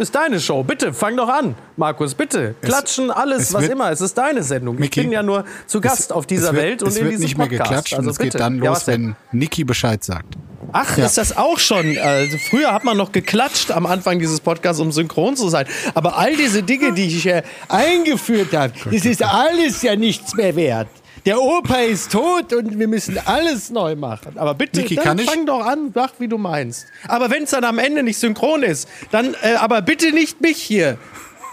Ist deine Show. Bitte, fang doch an, Markus. Bitte. Klatschen, alles, was wird- immer. Es ist deine Sendung. Micky, ich bin ja nur zu Gast Es- auf dieser es wird, Welt und es in wird diesem nicht mehr Podcast. geklatscht also es bitte. geht dann Ja, los, was denn? wenn Niki Bescheid sagt. Ach, Ja. ist das auch schon? Also früher hat man noch geklatscht am Anfang dieses Podcasts, um synchron zu sein. Aber all diese Dinge, die ich äh, eingeführt habe, das ist alles ja nichts mehr wert. Der Opa ist tot und wir müssen alles neu machen. Aber bitte, Niki, dann kann ich? fang doch an, mach wie du meinst. Aber wenn es dann am Ende nicht synchron ist, dann äh, aber bitte nicht mich hier.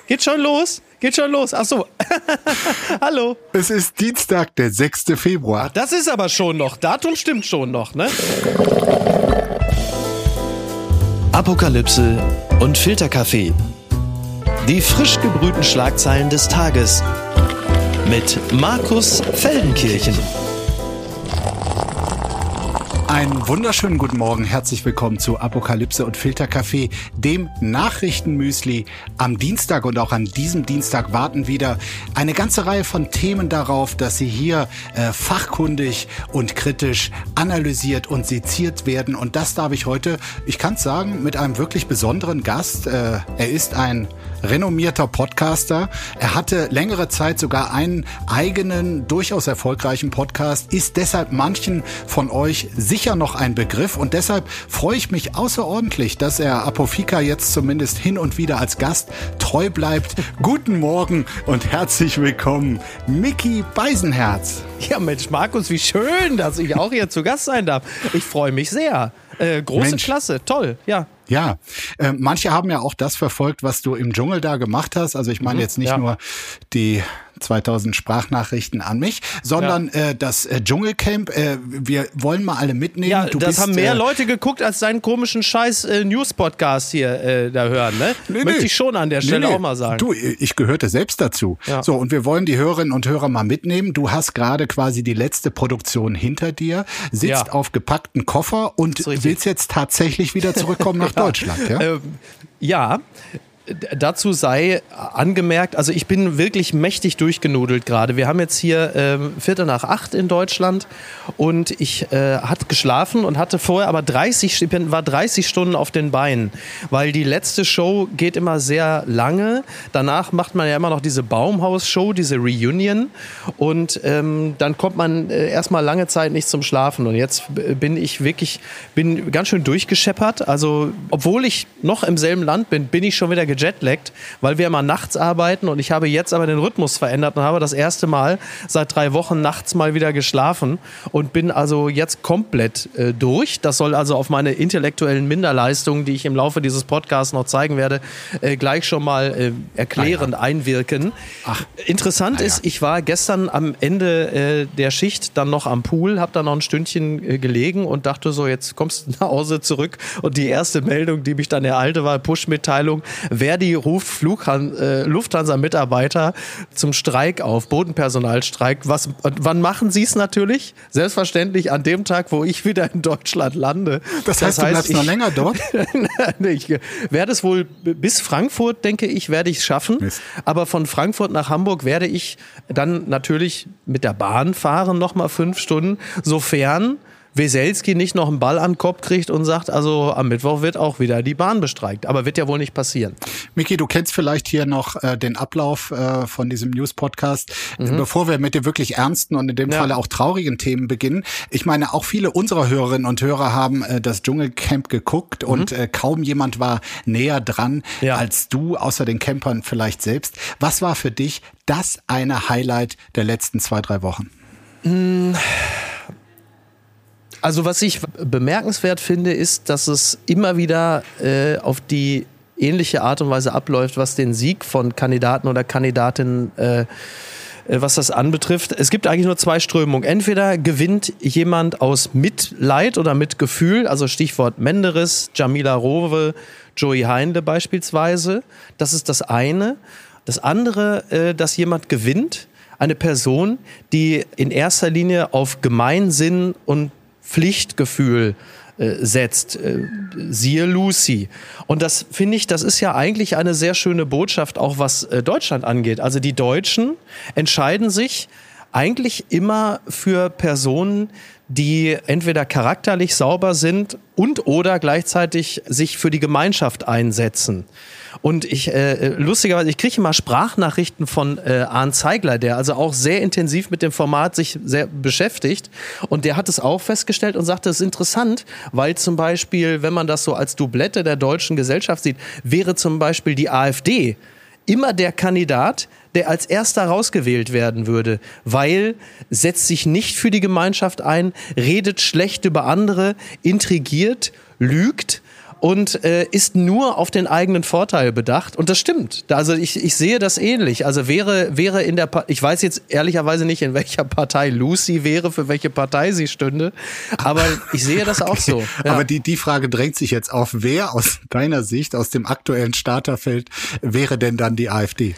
Geht schon los? Geht schon los? Ach so. Hallo. Es ist Dienstag, der 6. Februar. Das ist aber schon noch. Datum stimmt schon noch, ne? Apokalypse und Filterkaffee. Die frisch gebrühten Schlagzeilen des Tages. Mit Markus Feldenkirchen. Einen wunderschönen guten Morgen, herzlich willkommen zu Apokalypse und Filterkaffee, dem Nachrichtenmüsli. Am Dienstag und auch an diesem Dienstag warten wieder eine ganze Reihe von Themen darauf, dass sie hier äh, fachkundig und kritisch analysiert und seziert werden. Und das darf ich heute, ich kann es sagen, mit einem wirklich besonderen Gast. Äh, er ist ein renommierter Podcaster. Er hatte längere Zeit sogar einen eigenen, durchaus erfolgreichen Podcast, ist deshalb manchen von euch sicher noch ein Begriff und deshalb freue ich mich außerordentlich, dass er Apofika jetzt zumindest hin und wieder als Gast treu bleibt. Guten Morgen und herzlich willkommen, Mickey Beisenherz. Ja, Mensch, Markus, wie schön, dass ich auch hier zu Gast sein darf. Ich freue mich sehr. Äh, große Mensch. Klasse, toll, ja. Ja, äh, manche haben ja auch das verfolgt, was du im Dschungel da gemacht hast. Also ich meine jetzt nicht ja. nur die 2000 Sprachnachrichten an mich, sondern äh, das äh, Dschungelcamp. Äh, wir wollen mal alle mitnehmen. Ja, du das bist, haben mehr äh, Leute geguckt, als deinen komischen scheiß äh, News-Podcast hier äh, da hören, ne? Nee, Möchte nee. ich schon an der Stelle Nee, auch mal sagen. Du, ich gehörte selbst dazu. Ja. So, und wir wollen die Hörerinnen und Hörer mal mitnehmen. Du hast gerade quasi die letzte Produktion hinter dir, sitzt Ja. auf gepackten Koffer und willst jetzt tatsächlich wieder zurückkommen nach Deutschland. Ja? Ähm, ja, dazu sei angemerkt, also ich bin wirklich mächtig durchgenudelt gerade. Wir haben jetzt hier ähm, Viertel nach acht in Deutschland und ich äh, hatte geschlafen und hatte vorher aber 30, ich war 30 Stunden auf den Beinen, weil die letzte Show geht immer sehr lange. Danach macht man ja immer noch diese Baumhaus-Show, diese Reunion und ähm, dann kommt man äh, erstmal lange Zeit nicht zum Schlafen und jetzt bin ich wirklich, bin ganz schön durchgescheppert. Also obwohl ich noch im selben Land bin, bin ich schon wieder gejetlaggt, weil wir immer nachts arbeiten und ich habe jetzt aber den Rhythmus verändert und habe das erste Mal seit drei Wochen nachts mal wieder geschlafen und bin also jetzt komplett äh, durch. Das soll also auf meine intellektuellen Minderleistungen, die ich im Laufe dieses Podcasts noch zeigen werde, äh, gleich schon mal äh, erklärend einwirken. Ach. Interessant Ah, ja. ist, ich war gestern am Ende äh, der Schicht dann noch am Pool, habe da noch ein Stündchen äh, gelegen und dachte so, jetzt kommst du nach Hause zurück und die erste Meldung, die mich dann ereilte, war Push-Mitteilung, Verdi ruft Flughan äh, Lufthansa-Mitarbeiter zum Streik auf, Bodenpersonalstreik. Was, wann machen sie es natürlich? Selbstverständlich an dem Tag, wo ich wieder in Deutschland lande. Das heißt, du bleibst noch ich- länger dort? Ich werde es wohl bis Frankfurt, denke ich, werde ich es schaffen. Mist. Aber von Frankfurt nach Hamburg werde ich dann natürlich mit der Bahn fahren, nochmal fünf Stunden, sofern Weselski nicht noch einen Ball an den Kopf kriegt und sagt, also am Mittwoch wird auch wieder die Bahn bestreikt. Aber wird ja wohl nicht passieren. Miki, du kennst vielleicht hier noch äh, den Ablauf äh, von diesem News-Podcast. Bevor wir mit den wirklich ernsten und in dem Mhm. Ja. Falle auch traurigen Themen beginnen. Ich meine, auch viele unserer Hörerinnen und Hörer haben äh, das Dschungelcamp geguckt und äh, kaum jemand war näher dran Mhm. Ja. als du, außer den Campern vielleicht selbst. Was war für dich das eine Highlight der letzten zwei, drei Wochen? Also was ich bemerkenswert finde, ist, dass es immer wieder äh, auf die ähnliche Art und Weise abläuft, was den Sieg von Kandidaten oder Kandidatinnen äh, äh, was das anbetrifft. Es gibt eigentlich nur zwei Strömungen. Entweder gewinnt jemand aus Mitleid oder Mitgefühl, also Stichwort Menderes, Jamila Rowe, Joey Heindle beispielsweise. Das ist das eine. Das andere, äh, dass jemand gewinnt, eine Person, die in erster Linie auf Gemeinsinn und Pflichtgefühl äh, setzt. Äh, siehe Lucy. Und das finde ich, das ist ja eigentlich eine sehr schöne Botschaft, auch was äh, Deutschland angeht. Also die Deutschen entscheiden sich eigentlich immer für Personen, die entweder charakterlich sauber sind und oder gleichzeitig sich für die Gemeinschaft einsetzen. Und ich, äh, lustigerweise, ich kriege immer Sprachnachrichten von äh, Arndt Zeigler, der also auch sehr intensiv mit dem Format sich sehr beschäftigt. Und der hat es auch festgestellt und sagte, es ist interessant, weil zum Beispiel, wenn man das so als Doublette der deutschen Gesellschaft sieht, wäre zum Beispiel die AfD immer der Kandidat, der als erster rausgewählt werden würde, weil setzt sich nicht für die Gemeinschaft ein, redet schlecht über andere, intrigiert, lügt und äh, ist nur auf den eigenen Vorteil bedacht. Und das stimmt. Also ich, ich sehe das ähnlich. Also wäre, wäre in der, pa ich weiß jetzt ehrlicherweise nicht, in welcher Partei Lucy wäre, für welche Partei sie stünde, aber ich sehe das okay. auch so. Ja. Aber die, die Frage drängt sich jetzt auf, wer aus deiner Sicht, aus dem aktuellen Starterfeld, wäre denn dann die AfD?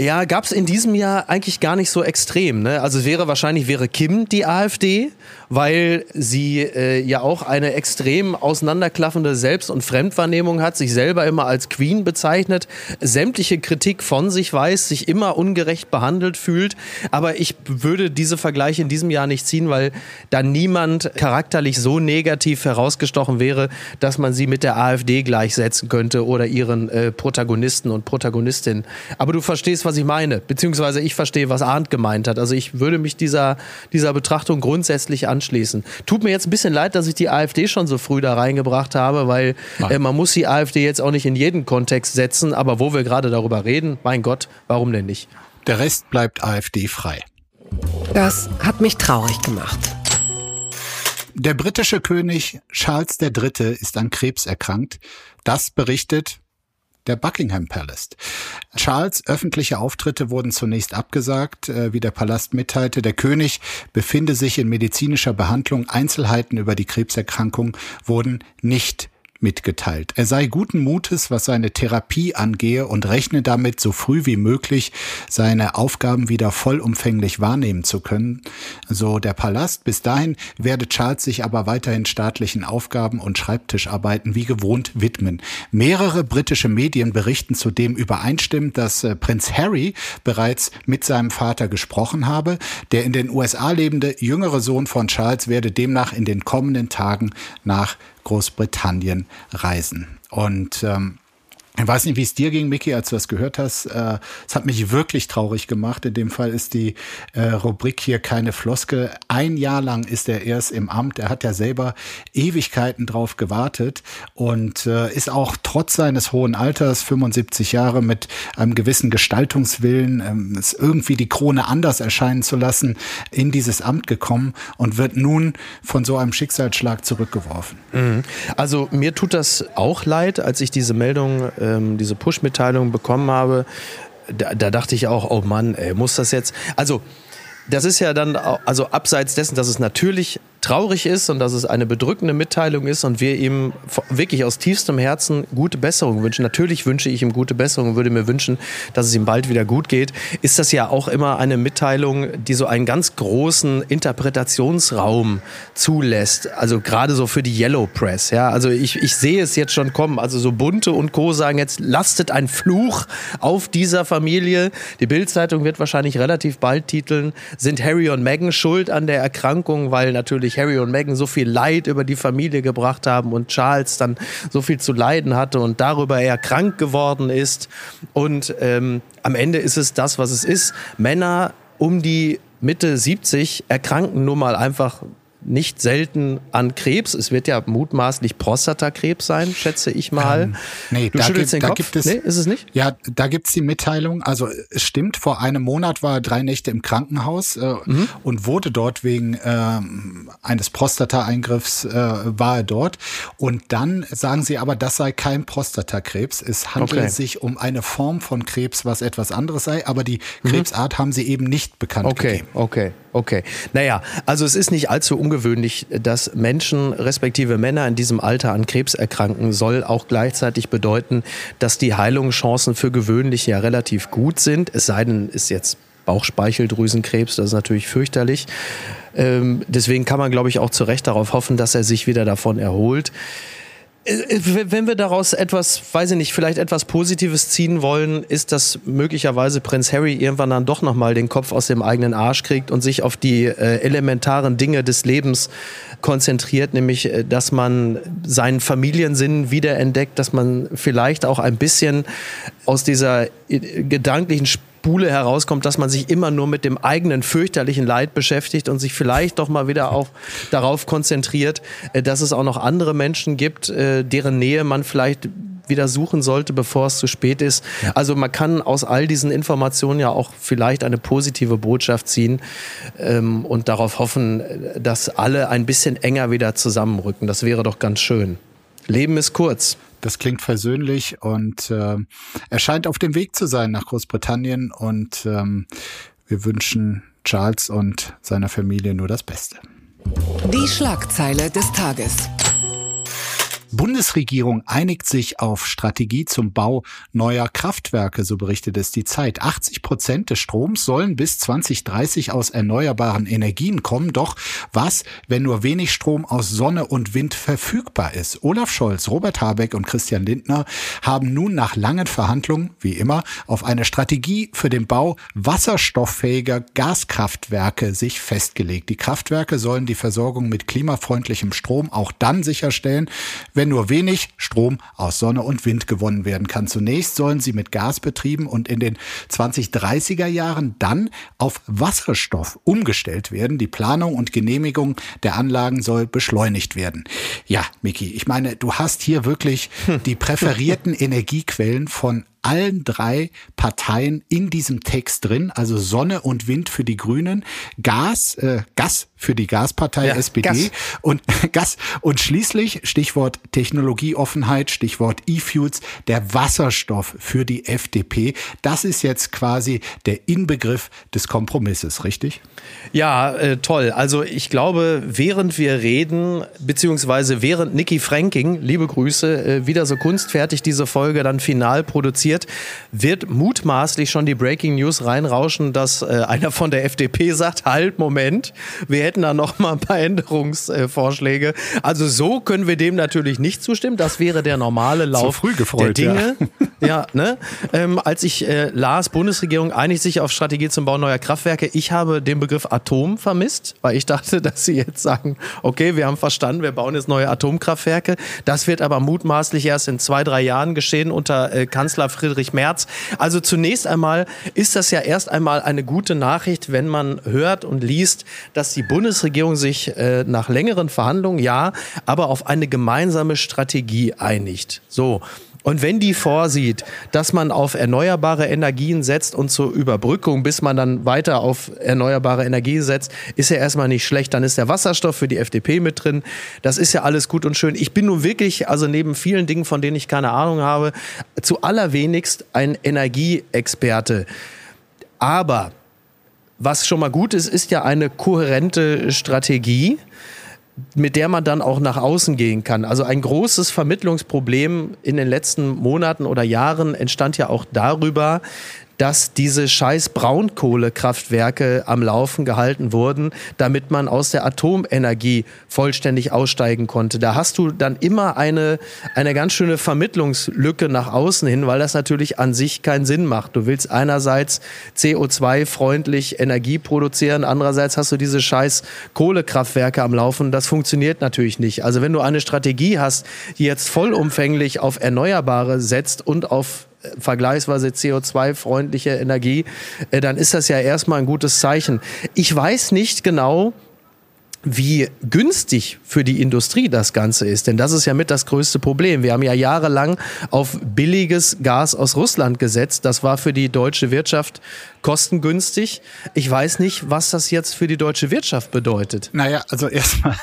Ja, gab es in diesem Jahr eigentlich gar nicht so extrem. Ne? Also wäre wahrscheinlich wäre Kim die AfD, weil sie äh, ja auch eine extrem auseinanderklaffende Selbst- und Fremdwahrnehmung hat, sich selber immer als Queen bezeichnet, sämtliche Kritik von sich weiß, sich immer ungerecht behandelt fühlt. Aber ich würde diese Vergleiche in diesem Jahr nicht ziehen, weil da niemand charakterlich so negativ herausgestochen wäre, dass man sie mit der AfD gleichsetzen könnte oder ihren äh, Protagonisten und Protagonistinnen. Aber du verstehst, was ich meine, beziehungsweise ich verstehe, was Arndt gemeint hat. Also ich würde mich dieser, dieser Betrachtung grundsätzlich anschließen. Tut mir jetzt ein bisschen leid, dass ich die AfD schon so früh da reingebracht habe, weil äh, man muss die AfD jetzt auch nicht in jeden Kontext setzen, aber wo wir gerade darüber reden, mein Gott, warum denn nicht? Der Rest bleibt AfD frei. Das hat mich traurig gemacht. Der britische König Charles III. ist an Krebs erkrankt. Das berichtet der Buckingham Palace. Charles öffentliche Auftritte wurden zunächst abgesagt, äh, wie der Palast mitteilte. Der König befinde sich in medizinischer Behandlung. Einzelheiten über die Krebserkrankung wurden nicht mitgeteilt. Er sei guten Mutes, was seine Therapie angehe und rechne damit, so früh wie möglich seine Aufgaben wieder vollumfänglich wahrnehmen zu können. So der Palast. Bis dahin werde Charles sich aber weiterhin staatlichen Aufgaben und Schreibtischarbeiten wie gewohnt widmen. Mehrere britische Medien berichten zudem übereinstimmend, dass äh, Prinz Harry bereits mit seinem Vater gesprochen habe. Der in den USA lebende jüngere Sohn von Charles werde demnach in den kommenden Tagen nach Großbritannien reisen. Und ähm, ich weiß nicht, wie es dir ging, Micky, als du das gehört hast. Äh, es hat mich wirklich traurig gemacht. In dem Fall ist die äh, Rubrik hier keine Floskel. Ein Jahr lang ist er erst im Amt. Er hat ja selber Ewigkeiten drauf gewartet und äh, ist auch trotz seines hohen Alters, 75 Jahre, mit einem gewissen Gestaltungswillen, ähm, es irgendwie die Krone anders erscheinen zu lassen, in dieses Amt gekommen und wird nun von so einem Schicksalsschlag zurückgeworfen. Mhm. Also mir tut das auch leid, als ich diese Meldung ähm, diese Push-Mitteilung bekommen habe, da, da, dachte ich auch, oh Mann, ey, muss das jetzt? Also, das ist ja dann, also abseits dessen, dass es natürlich traurig ist und dass es eine bedrückende Mitteilung ist und wir ihm wirklich aus tiefstem Herzen gute Besserung wünschen. Natürlich wünsche ich ihm gute Besserung und würde mir wünschen, dass es ihm bald wieder gut geht. Ist das ja auch immer eine Mitteilung, die so einen ganz großen Interpretationsraum zulässt. Also gerade so für die Yellow Press. Ja, also ich, ich sehe es jetzt schon kommen. Also so Bunte und Co. sagen jetzt, lastet ein Fluch auf dieser Familie. Die Bildzeitung wird wahrscheinlich relativ bald titeln, sind Harry und Meghan schuld an der Erkrankung, weil natürlich natürlich Harry und Meghan so viel Leid über die Familie gebracht haben und Charles dann so viel zu leiden hatte und darüber er krank geworden ist. Und ähm, am Ende ist es das, was es ist. Männer um die Mitte 70 erkranken nun mal einfach nicht selten an Krebs. Es wird ja mutmaßlich Prostatakrebs sein, schätze ich mal. Ähm, nee, du da schüttelst gibt, den Kopf. Gibt es, nee, ist es nicht? Ja, da gibt's die Mitteilung. Also es stimmt, vor einem Monat war er drei Nächte im Krankenhaus äh, mhm. und wurde dort wegen äh, eines Prostata-Eingriffs äh, war er dort. Und dann sagen sie aber, das sei kein Prostatakrebs. Es handelt okay. sich um eine Form von Krebs, was etwas anderes sei, aber die mhm. Krebsart haben sie eben nicht bekannt okay, gegeben. Okay, okay. Okay. Naja, also es ist nicht allzu ungewöhnlich, dass Menschen, respektive Männer in diesem Alter an Krebs erkranken, soll auch gleichzeitig bedeuten, dass die Heilungschancen für gewöhnlich ja relativ gut sind. Es sei denn, ist jetzt Bauchspeicheldrüsenkrebs, das ist natürlich fürchterlich. Ähm, deswegen kann man, glaube ich, auch zu Recht darauf hoffen, dass er sich wieder davon erholt. Äh, wenn wir daraus etwas, weiß ich nicht, vielleicht etwas Positives ziehen wollen, ist, dass möglicherweise Prinz Harry irgendwann dann doch nochmal den Kopf aus dem eigenen Arsch kriegt und sich auf die äh, elementaren Dinge des Lebens konzentriert, nämlich, äh, dass man seinen Familiensinn wiederentdeckt, dass man vielleicht auch ein bisschen aus dieser äh, gedanklichen Spule herauskommt, dass man sich immer nur mit dem eigenen fürchterlichen Leid beschäftigt und sich vielleicht doch mal wieder auch darauf konzentriert, äh, dass es auch noch andere Menschen gibt, äh, deren Nähe man vielleicht wieder suchen sollte, bevor es zu spät ist. Ja. Also man kann aus all diesen Informationen ja auch vielleicht eine positive Botschaft ziehen ähm, und darauf hoffen, dass alle ein bisschen enger wieder zusammenrücken. Das wäre doch ganz schön. Leben ist kurz. Das klingt versöhnlich und äh, er scheint auf dem Weg zu sein nach Großbritannien und ähm, wir wünschen Charles und seiner Familie nur das Beste. Die Schlagzeile des Tages. Bundesregierung einigt sich auf Strategie zum Bau neuer Kraftwerke, so berichtet es die Zeit. 80 Prozent des Stroms sollen bis 2030 aus erneuerbaren Energien kommen. Doch was, wenn nur wenig Strom aus Sonne und Wind verfügbar ist? Olaf Scholz, Robert Habeck und Christian Lindner haben nun nach langen Verhandlungen, wie immer, auf eine Strategie für den Bau wasserstofffähiger Gaskraftwerke sich festgelegt. Die Kraftwerke sollen die Versorgung mit klimafreundlichem Strom auch dann sicherstellen, wenn nur wenig Strom aus Sonne und Wind gewonnen werden kann. Zunächst sollen sie mit Gas betrieben und in den 2030er Jahren dann auf Wasserstoff umgestellt werden. Die Planung und Genehmigung der Anlagen soll beschleunigt werden. Ja, Miki, ich meine, du hast hier wirklich die präferierten Energiequellen von allen drei Parteien in diesem Text drin, also Sonne und Wind für die Grünen, Gas, äh, Gas für die Gaspartei ja, SPD Gas. und Gas und schließlich Stichwort Technologieoffenheit, Stichwort E-Fuels, der Wasserstoff für die FDP. Das ist jetzt quasi der Inbegriff des Kompromisses, richtig? Ja, äh, toll. Also ich glaube, während wir reden, beziehungsweise während Niki Franking, liebe Grüße, äh, wieder so kunstfertig diese Folge dann final produziert, wird mutmaßlich schon die Breaking News reinrauschen, dass äh, einer von der FDP sagt, halt, Moment, wir hätten da noch mal ein paar Änderungsvorschläge. Also so können wir dem natürlich nicht zustimmen. Das wäre der normale Lauf früh gefreut, der Dinge. Ja, ja ne? Ähm, als ich äh, las, Bundesregierung einigt sich auf Strategie zum Bau neuer Kraftwerke. Ich habe den Begriff Atom vermisst, weil ich dachte, dass sie jetzt sagen, okay, wir haben verstanden, wir bauen jetzt neue Atomkraftwerke. Das wird aber mutmaßlich erst in zwei, drei Jahren geschehen unter äh, Kanzler Friedrich Merz. Also zunächst einmal ist das ja erst einmal eine gute Nachricht, wenn man hört und liest, dass die Bundesregierung sich äh, nach längeren Verhandlungen, ja, aber auf eine gemeinsame Strategie einigt. So. Und wenn die vorsieht, dass man auf erneuerbare Energien setzt und zur Überbrückung, bis man dann weiter auf erneuerbare Energien setzt, ist ja erstmal nicht schlecht. Dann ist der Wasserstoff für die FDP mit drin. Das ist ja alles gut und schön. Ich bin nun wirklich, also neben vielen Dingen, von denen ich keine Ahnung habe, zu allerwenigst ein Energieexperte. Aber was schon mal gut ist, ist ja eine kohärente Strategie mit der man dann auch nach außen gehen kann. Also ein großes Vermittlungsproblem in den letzten Monaten oder Jahren entstand ja auch darüber, dass diese scheiß Braunkohlekraftwerke am Laufen gehalten wurden, damit man aus der Atomenergie vollständig aussteigen konnte. Da hast du dann immer eine, eine ganz schöne Vermittlungslücke nach außen hin, weil das natürlich an sich keinen Sinn macht. Du willst einerseits CO2-freundlich Energie produzieren, andererseits hast du diese scheiß Kohlekraftwerke am Laufen. Das funktioniert natürlich nicht. Also wenn du eine Strategie hast, die jetzt vollumfänglich auf Erneuerbare setzt und auf vergleichsweise CO2-freundliche Energie, äh, dann ist das ja erstmal ein gutes Zeichen. Ich weiß nicht genau, wie günstig für die Industrie das Ganze ist. Denn das ist ja mit das größte Problem. Wir haben ja jahrelang auf billiges Gas aus Russland gesetzt. Das war für die deutsche Wirtschaft kostengünstig. Ich weiß nicht, was das jetzt für die deutsche Wirtschaft bedeutet. Naja, also erstmal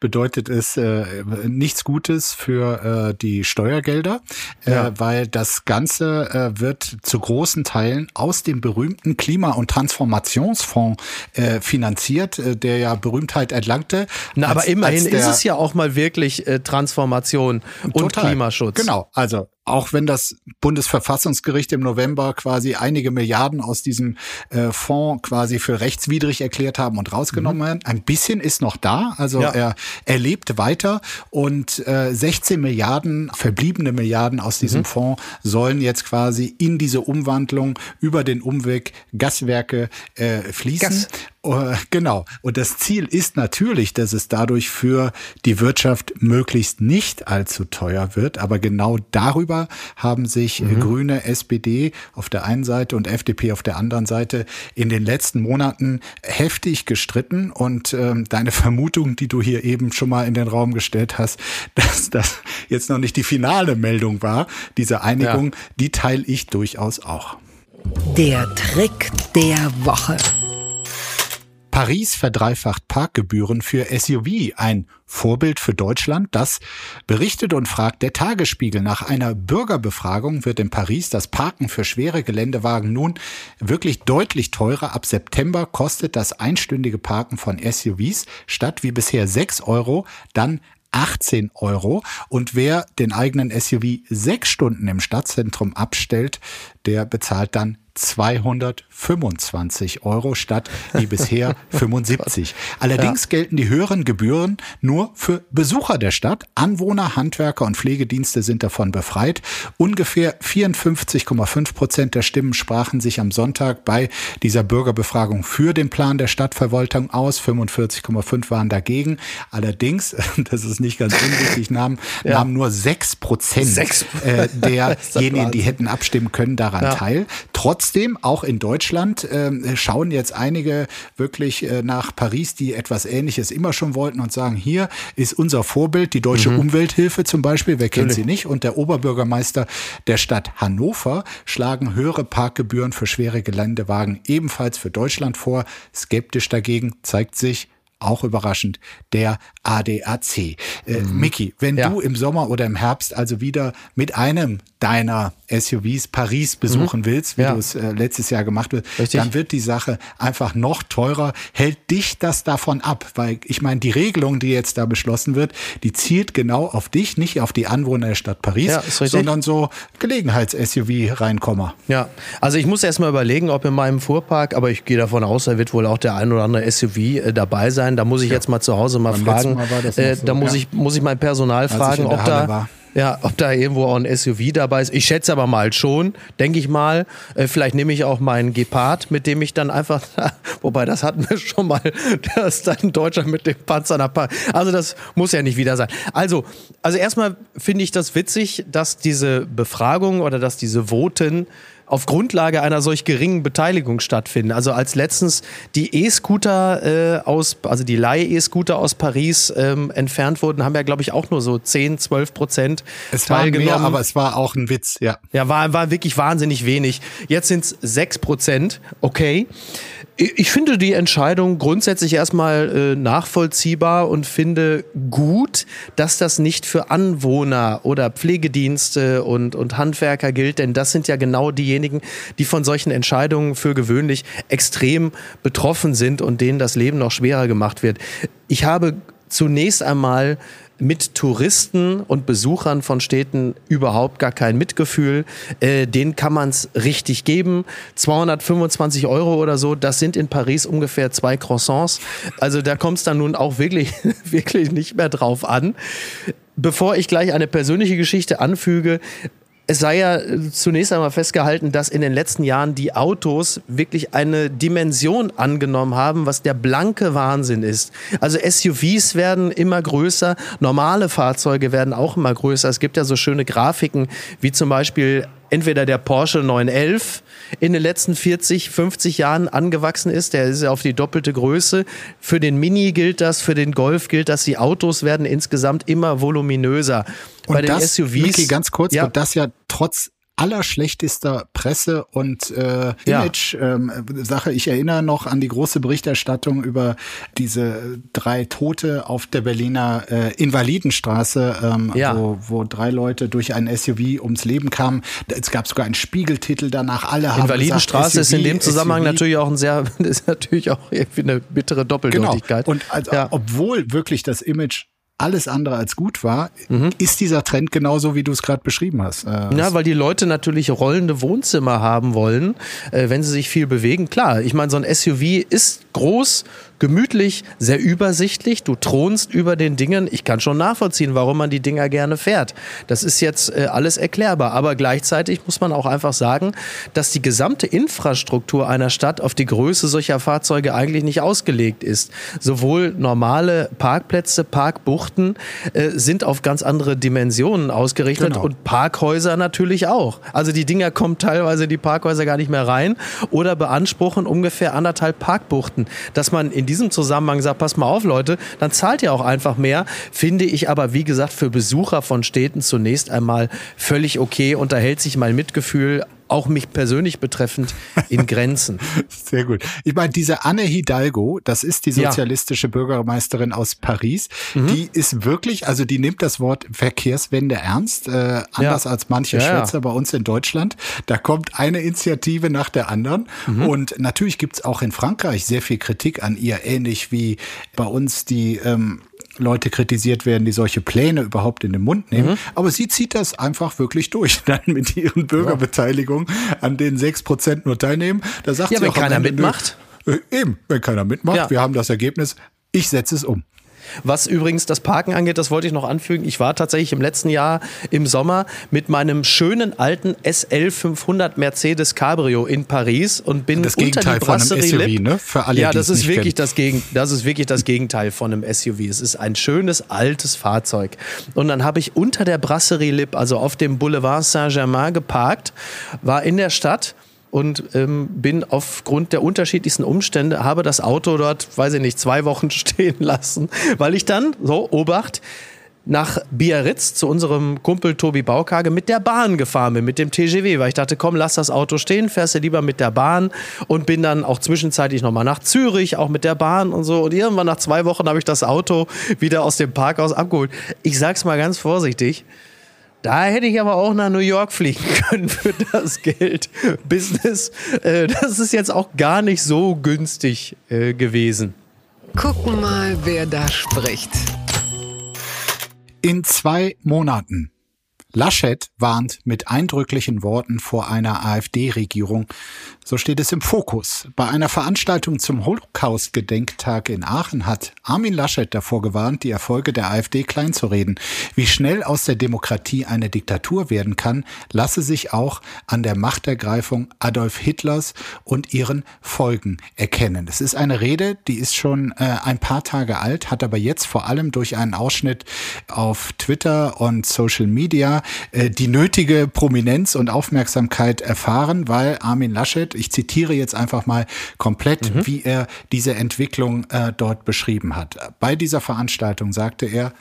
bedeutet es äh, nichts Gutes für äh, die Steuergelder, äh, ja. weil das Ganze äh, wird zu großen Teilen aus dem berühmten Klima- und Transformationsfonds äh, finanziert, äh, der ja Berühmtheit erlangte. Na, als, aber immerhin ist es ja auch mal wirklich äh, Transformation und total. Klimaschutz. Genau, also auch wenn das Bundesverfassungsgericht im November quasi einige Milliarden aus diesem äh, Fonds quasi für rechtswidrig erklärt haben und rausgenommen mhm. haben, ein bisschen ist noch da. Also ja. er, er lebt weiter und äh, 16 Milliarden, verbliebene Milliarden aus diesem mhm. Fonds sollen jetzt quasi in diese Umwandlung über den Umweg Gaswerke äh, fließen. Gas. Uh, genau. Und das Ziel ist natürlich, dass es dadurch für die Wirtschaft möglichst nicht allzu teuer wird. Aber genau darüber haben sich mhm. Grüne, SPD auf der einen Seite und FDP auf der anderen Seite in den letzten Monaten heftig gestritten. Und ähm, deine Vermutung, die du hier eben schon mal in den Raum gestellt hast, dass das jetzt noch nicht die finale Meldung war, diese Einigung, ja. die teile ich durchaus auch. Der Trick der Woche. Paris verdreifacht Parkgebühren für SUV, ein Vorbild für Deutschland. Das berichtet und fragt der Tagesspiegel. Nach einer Bürgerbefragung wird in Paris das Parken für schwere Geländewagen nun wirklich deutlich teurer. Ab September kostet das einstündige Parken von SUVs statt wie bisher 6 Euro dann 18 Euro. Und wer den eigenen SUV sechs Stunden im Stadtzentrum abstellt, der bezahlt dann 225 Euro statt wie bisher 75. Allerdings ja. gelten die höheren Gebühren nur für Besucher der Stadt. Anwohner, Handwerker und Pflegedienste sind davon befreit. Ungefähr 54,5 Prozent der Stimmen sprachen sich am Sonntag bei dieser Bürgerbefragung für den Plan der Stadtverwaltung aus. 45,5 waren dagegen. Allerdings, das ist nicht ganz unwichtig, nahmen, ja. nahmen nur 6 Prozent äh, derjenigen, die hätten abstimmen können, daran ja. teil. Trotz Trotzdem, auch in Deutschland, äh, schauen jetzt einige wirklich äh, nach Paris, die etwas Ähnliches immer schon wollten und sagen, hier ist unser Vorbild, die Deutsche mhm. Umwelthilfe zum Beispiel, wer kennt sie nicht? Und der Oberbürgermeister der Stadt Hannover schlagen höhere Parkgebühren für schwere Geländewagen ebenfalls für Deutschland vor. Skeptisch dagegen zeigt sich, auch überraschend, der ADAC. Äh, mhm. Mickey, wenn ja. du im Sommer oder im Herbst also wieder mit einem deiner SUVs Paris besuchen mhm. willst, wie ja. du es äh, letztes Jahr gemacht hast, dann wird die Sache einfach noch teurer. Hält dich das davon ab? Weil ich meine, die Regelung, die jetzt da beschlossen wird, die zielt genau auf dich, nicht auf die Anwohner der Stadt Paris, ja, sondern so Gelegenheits-SUV reinkommer. Ja, also ich muss erst mal überlegen, ob in meinem Fuhrpark, aber ich gehe davon aus, da wird wohl auch der ein oder andere SUV äh, dabei sein. Da muss ich ja. jetzt mal zu Hause mal Beim fragen. Mal äh, so, da muss ich muss ich mein Personal Als fragen, ob da war. Ja, ob da irgendwo auch ein SUV dabei ist. Ich schätze aber mal schon, denke ich mal. Äh, vielleicht nehme ich auch meinen Gepard, mit dem ich dann einfach, wobei das hatten wir schon mal, dass dann ein Deutscher mit dem Panzer nach Paris. Also das muss ja nicht wieder sein. Also, also erstmal finde ich das witzig, dass diese Befragung oder dass diese Voten auf Grundlage einer solch geringen Beteiligung stattfinden. Also als letztens die E-Scooter äh, aus, also die Leih-E-Scooter aus Paris ähm, entfernt wurden, haben ja, glaube ich, auch nur so 10, 12 Prozent es teilgenommen. War mehr, aber es war auch ein Witz, ja. Ja, war, war wirklich wahnsinnig wenig. Jetzt sind es 6 Prozent, okay. Ich finde die Entscheidung grundsätzlich erstmal äh, nachvollziehbar und finde gut, dass das nicht für Anwohner oder Pflegedienste und, und Handwerker gilt, denn das sind ja genau diejenigen, die von solchen Entscheidungen für gewöhnlich extrem betroffen sind und denen das Leben noch schwerer gemacht wird. Ich habe zunächst einmal mit Touristen und Besuchern von Städten überhaupt gar kein Mitgefühl. Äh, den kann man es richtig geben. 225 Euro oder so, das sind in Paris ungefähr zwei Croissants. Also da kommt es dann nun auch wirklich, wirklich nicht mehr drauf an. Bevor ich gleich eine persönliche Geschichte anfüge, es sei ja zunächst einmal festgehalten, dass in den letzten Jahren die Autos wirklich eine Dimension angenommen haben, was der blanke Wahnsinn ist. Also SUVs werden immer größer, normale Fahrzeuge werden auch immer größer. Es gibt ja so schöne Grafiken, wie zum Beispiel entweder der Porsche 911 in den letzten 40, 50 Jahren angewachsen ist. Der ist ja auf die doppelte Größe. Für den Mini gilt das, für den Golf gilt das. Die Autos werden insgesamt immer voluminöser. Und Bei den das, SUVs. Mickey, ganz kurz, ja. und das ja trotz allerschlechtester Presse- und äh, Image-Sache. Ähm, ich erinnere noch an die große Berichterstattung über diese drei Tote auf der Berliner äh, Invalidenstraße, ähm, ja. wo, wo drei Leute durch ein SUV ums Leben kamen. Es gab sogar einen Spiegeltitel danach. Alle haben Invalidenstraße gesagt, SUV, ist in dem Zusammenhang SUV. natürlich auch ein sehr, ist natürlich auch irgendwie eine bittere Doppeldeutigkeit. Genau. Und also, ja. obwohl wirklich das Image alles andere als gut war, mhm. ist dieser Trend genauso, wie du es gerade beschrieben hast. Äh, ja, weil die Leute natürlich rollende Wohnzimmer haben wollen, äh, wenn sie sich viel bewegen. Klar, ich meine, so ein SUV ist groß, gemütlich, sehr übersichtlich. Du thronst über den Dingen. Ich kann schon nachvollziehen, warum man die Dinger gerne fährt. Das ist jetzt äh, alles erklärbar. Aber gleichzeitig muss man auch einfach sagen, dass die gesamte Infrastruktur einer Stadt auf die Größe solcher Fahrzeuge eigentlich nicht ausgelegt ist. Sowohl normale Parkplätze, Parkbuchten äh, sind auf ganz andere Dimensionen ausgerichtet genau. und Parkhäuser natürlich auch. Also die Dinger kommen teilweise in die Parkhäuser gar nicht mehr rein oder beanspruchen ungefähr anderthalb Parkbuchten. Dass man in diesem Zusammenhang sagt, pass mal auf, Leute, dann zahlt ihr auch einfach mehr. Finde ich aber, wie gesagt, für Besucher von Städten zunächst einmal völlig okay. Unterhält sich mein Mitgefühl auch mich persönlich betreffend, in Grenzen. Sehr gut. Ich meine, diese Anne Hidalgo, das ist die sozialistische ja. Bürgermeisterin aus Paris, mhm. die ist wirklich, also die nimmt das Wort Verkehrswende ernst, äh, anders ja. als manche ja, Schwätzer bei uns in Deutschland. Da kommt eine Initiative nach der anderen. Mhm. Und natürlich gibt's auch in Frankreich sehr viel Kritik an ihr, ähnlich wie bei uns die ähm, Leute kritisiert werden, die solche Pläne überhaupt in den Mund nehmen. Mhm. Aber sie zieht das einfach wirklich durch, dann mit ihren Bürgerbeteiligungen, an denen sechs Prozent nur teilnehmen. Da sagt ja, sie wenn auch keiner mitmacht. Äh, eben, wenn keiner mitmacht. Ja. Wir haben das Ergebnis. Ich setze es um. Was übrigens das Parken angeht, das wollte ich noch anfügen. Ich war tatsächlich im letzten Jahr im Sommer mit meinem schönen alten SL 500 Mercedes Cabrio in Paris und bin das Gegenteil unter die Brasserie von einem SUV, ne? Für alle, ja, das ist wirklich das Gegen, das ist wirklich das Gegenteil von einem SUV. Es ist ein schönes altes Fahrzeug. Und dann habe ich unter der Brasserie Lip, also auf dem Boulevard Saint-Germain geparkt, war in der Stadt und ähm, bin aufgrund der unterschiedlichsten Umstände, habe das Auto dort, weiß ich nicht, zwei Wochen stehen lassen, weil ich dann, so, Obacht, nach Biarritz zu unserem Kumpel Tobi Baukage mit der Bahn gefahren bin, mit dem TGW, weil ich dachte, komm, lass das Auto stehen, fährst du lieber mit der Bahn und bin dann auch zwischenzeitlich nochmal nach Zürich, auch mit der Bahn und so. Und irgendwann nach zwei Wochen habe ich das Auto wieder aus dem Parkhaus abgeholt. Ich sag's mal ganz vorsichtig, da hätte ich aber auch nach New York fliegen können für das Geld. Business, äh, das ist jetzt auch gar nicht so günstig äh, gewesen. Gucken mal, wer da spricht. In zwei Monaten Laschet warnt mit eindrücklichen Worten vor einer AfD-Regierung. So steht es im Fokus. Bei einer Veranstaltung zum Holocaust-Gedenktag in Aachen hat Armin Laschet davor gewarnt, die Erfolge der AfD kleinzureden. Wie schnell aus der Demokratie eine Diktatur werden kann, lasse sich auch an der Machtergreifung Adolf Hitlers und ihren Folgen erkennen. Es ist eine Rede, die ist schon äh, ein paar Tage alt, hat aber jetzt vor allem durch einen Ausschnitt auf Twitter und Social Media äh, die nötige Prominenz und Aufmerksamkeit erfahren, weil Armin Laschet, ich zitiere jetzt einfach mal komplett, mhm. wie er diese Entwicklung äh, dort beschrieben hat. Bei dieser Veranstaltung sagte er,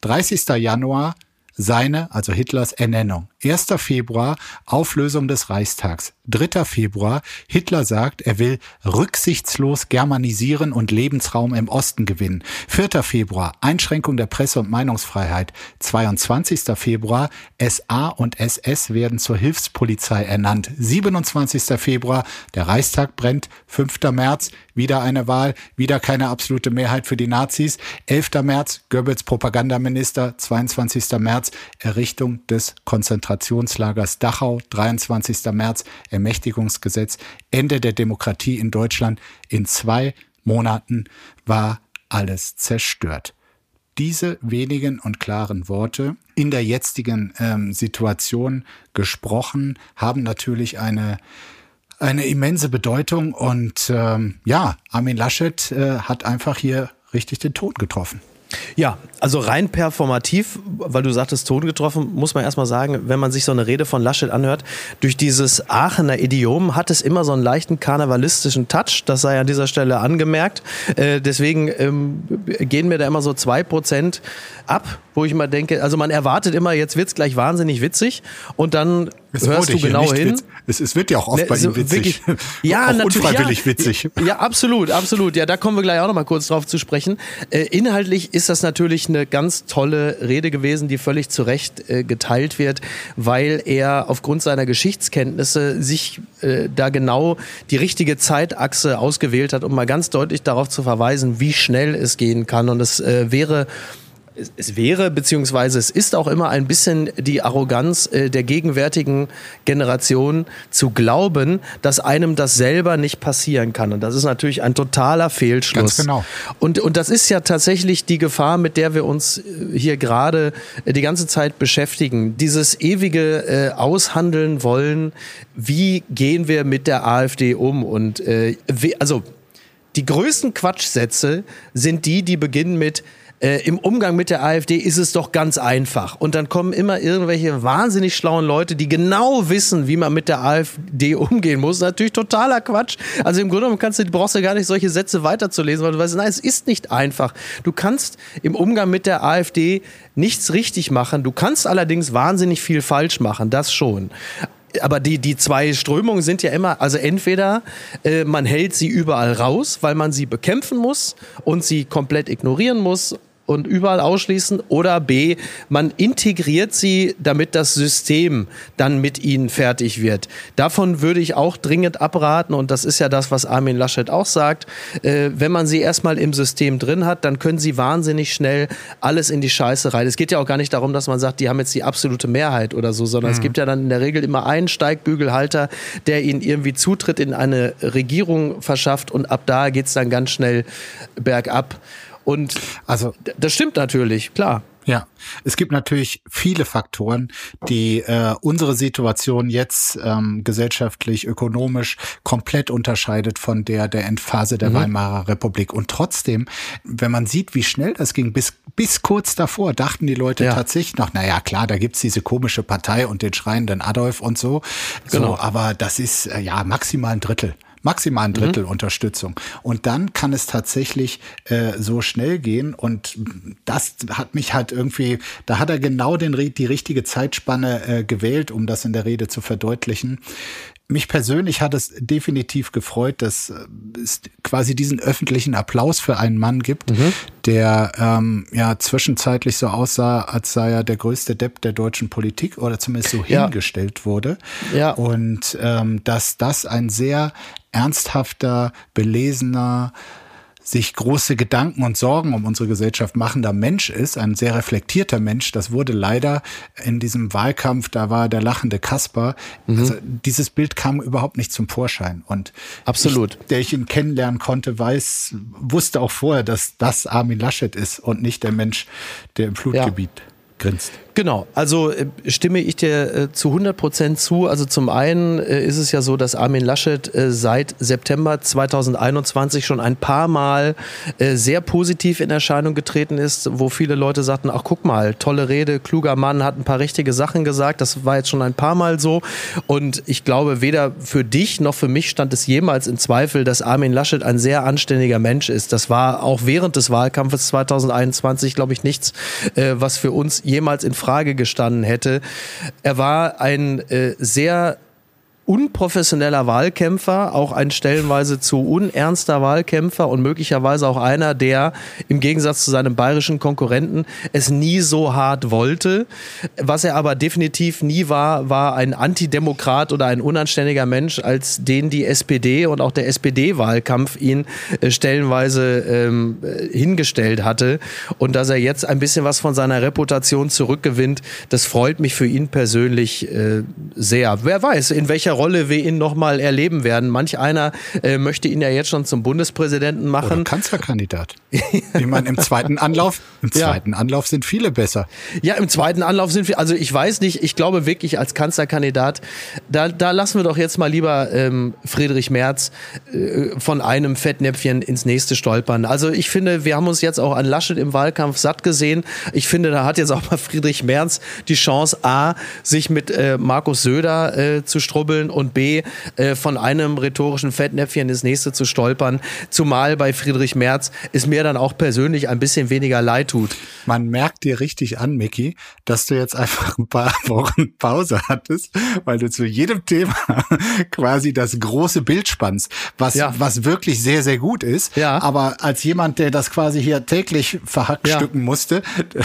30. Januar seine, also Hitlers Ernennung. 1. Februar Auflösung des Reichstags. 3. Februar Hitler sagt, er will rücksichtslos germanisieren und Lebensraum im Osten gewinnen. 4. Februar Einschränkung der Presse- und Meinungsfreiheit. 22. Februar SA und SS werden zur Hilfspolizei ernannt. 27. Februar der Reichstag brennt. 5. März wieder eine Wahl, wieder keine absolute Mehrheit für die Nazis. 11. März Goebbels Propagandaminister. 22. März Errichtung des Konzentrationslagers Dachau. 23. März Ermächtigungsgesetz, Ende der Demokratie in Deutschland. In zwei Monaten war alles zerstört. Diese wenigen und klaren Worte in der jetzigen ähm, Situation gesprochen haben natürlich eine eine immense Bedeutung und ähm, ja, Armin Laschet äh, hat einfach hier richtig den Ton getroffen. Ja, also rein performativ, weil du sagtest, Ton getroffen, muss man erstmal sagen, wenn man sich so eine Rede von Laschet anhört, durch dieses Aachener Idiom hat es immer so einen leichten karnevalistischen Touch, das sei an dieser Stelle angemerkt. Äh, deswegen ähm, gehen mir da immer so zwei Prozent ab, wo ich mal denke, also man erwartet immer, jetzt wird's gleich wahnsinnig witzig und dann es hörst du genau hin. Es, es, wird ja auch oft ne, bei ihm witzig. Wirklich, ja, auch natürlich. Unfreiwillig ja, witzig. Ja, absolut, absolut. Ja, da kommen wir gleich auch noch mal kurz drauf zu sprechen. Äh, inhaltlich ist das natürlich eine ganz tolle Rede gewesen, die völlig zu Recht äh, geteilt wird, weil er aufgrund seiner Geschichtskenntnisse sich äh, da genau die richtige Zeitachse ausgewählt hat, um mal ganz deutlich darauf zu verweisen, wie schnell es gehen kann. Und es äh, wäre es, es wäre, beziehungsweise es ist auch immer ein bisschen die Arroganz äh, der gegenwärtigen Generation zu glauben, dass einem das selber nicht passieren kann. Und das ist natürlich ein totaler Fehlschluss. Ganz genau. Und, und das ist ja tatsächlich die Gefahr, mit der wir uns äh, hier gerade äh, die ganze Zeit beschäftigen. Dieses ewige äh, Aushandeln wollen, wie gehen wir mit der AfD um? Und äh, wie, also die größten Quatschsätze sind die, die beginnen mit äh, im Umgang mit der AfD ist es doch ganz einfach. Und dann kommen immer irgendwelche wahnsinnig schlauen Leute, die genau wissen, wie man mit der AfD umgehen muss. Natürlich totaler Quatsch. Also im Grunde genommen kannst du, brauchst du gar nicht solche Sätze weiterzulesen, weil du weißt, nein, es ist nicht einfach. Du kannst im Umgang mit der AfD nichts richtig machen. Du kannst allerdings wahnsinnig viel falsch machen. Das schon aber die, die zwei Strömungen sind ja immer, also entweder äh, man hält sie überall raus, weil man sie bekämpfen muss und sie komplett ignorieren muss und überall ausschließen oder B, man integriert sie, damit das System dann mit ihnen fertig wird. Davon würde ich auch dringend abraten und das ist ja das, was Armin Laschet auch sagt. Äh, wenn man sie erstmal im System drin hat, dann können sie wahnsinnig schnell alles in die Scheiße rein. Es geht ja auch gar nicht darum, dass man sagt, die haben jetzt die absolute Mehrheit oder so, sondern mhm. es gibt ja dann in der Regel immer einen Steigbügelhalter, der ihnen irgendwie Zutritt in eine Regierung verschafft und ab da geht's dann ganz schnell bergab. Und also das stimmt natürlich, klar. Ja, es gibt natürlich viele Faktoren, die äh, unsere Situation jetzt ähm, gesellschaftlich, ökonomisch komplett unterscheidet von der der Endphase der mhm. Weimarer Republik. Und trotzdem, wenn man sieht, wie schnell das ging, bis, bis kurz davor dachten die Leute ja. tatsächlich noch, naja, klar, da gibt's diese komische Partei und den schreienden Adolf und so. Genau. So, aber das ist äh, ja maximal ein Drittel maximal ein Drittel mhm. Unterstützung. Und dann kann es tatsächlich äh, so schnell gehen. Und das hat mich halt irgendwie, da hat er genau den, die richtige Zeitspanne äh, gewählt, um das in der Rede zu verdeutlichen mich persönlich hat es definitiv gefreut, dass äh, es quasi diesen öffentlichen Applaus für einen Mann gibt, mhm. der ähm, ja zwischenzeitlich so aussah, als sei er der größte Depp der deutschen Politik oder zumindest so ja. hingestellt wurde. Ja. Und ähm, dass das ein sehr ernsthafter, belesener, sich große Gedanken und Sorgen um unsere Gesellschaft machender Mensch ist, ein sehr reflektierter Mensch. Das wurde leider in diesem Wahlkampf, da war der lachende Kasper. Mhm. Also dieses Bild kam überhaupt nicht zum Vorschein. Und absolut, ich, der ich ihn kennenlernen konnte, weiß, wusste auch vorher, dass das Armin Laschet ist und nicht der Mensch, der im Flutgebiet ja. grinst. Genau, also äh, stimme ich dir äh, zu 100 Prozent zu. Also zum einen äh, ist es ja so, dass Armin Laschet äh, seit September 2021 schon ein paar Mal äh, sehr positiv in Erscheinung getreten ist, wo viele Leute sagten, ach guck mal, tolle Rede, kluger Mann, hat ein paar richtige Sachen gesagt. Das war jetzt schon ein paar Mal so. Und ich glaube, weder für dich noch für mich stand es jemals in Zweifel, dass Armin Laschet ein sehr anständiger Mensch ist. Das war auch während des Wahlkampfes 2021, glaube ich, nichts, äh, was für uns jemals in Frage Frage gestanden hätte. Er war ein äh, sehr unprofessioneller Wahlkämpfer, auch ein stellenweise zu unernster Wahlkämpfer und möglicherweise auch einer, der im Gegensatz zu seinem bayerischen Konkurrenten es nie so hart wollte. Was er aber definitiv nie war, war ein Antidemokrat oder ein unanständiger Mensch, als den die SPD und auch der SPD-Wahlkampf ihn äh, stellenweise ähm, hingestellt hatte. Und dass er jetzt ein bisschen was von seiner Reputation zurückgewinnt, das freut mich für ihn persönlich äh, sehr. Wer weiß, in welcher Rolle wir ihn nochmal erleben werden. Manch einer äh, möchte ihn ja jetzt schon zum Bundespräsidenten machen. Oder Kanzlerkandidat. ich meine, im zweiten Anlauf, im zweiten ja. Anlauf sind viele besser. Ja, im zweiten Anlauf sind wir, also ich weiß nicht, ich glaube wirklich als Kanzlerkandidat, da, da lassen wir doch jetzt mal lieber ähm, Friedrich Merz äh, von einem Fettnäpfchen ins nächste stolpern. Also ich finde, wir haben uns jetzt auch an Laschet im Wahlkampf satt gesehen. Ich finde, da hat jetzt auch mal Friedrich Merz die Chance, A, sich mit äh, Markus Söder äh, zu strubbeln und B, äh, von einem rhetorischen Fettnäpfchen ins nächste zu stolpern. Zumal bei Friedrich Merz es mir dann auch persönlich ein bisschen weniger leid tut. Man merkt dir richtig an, Mickey, dass du jetzt einfach ein paar Wochen Pause hattest, weil du zu jedem Thema quasi das große Bild spannst, was, ja. was wirklich sehr, sehr gut ist. Ja. Aber als jemand, der das quasi hier täglich verhackstücken ja. musste,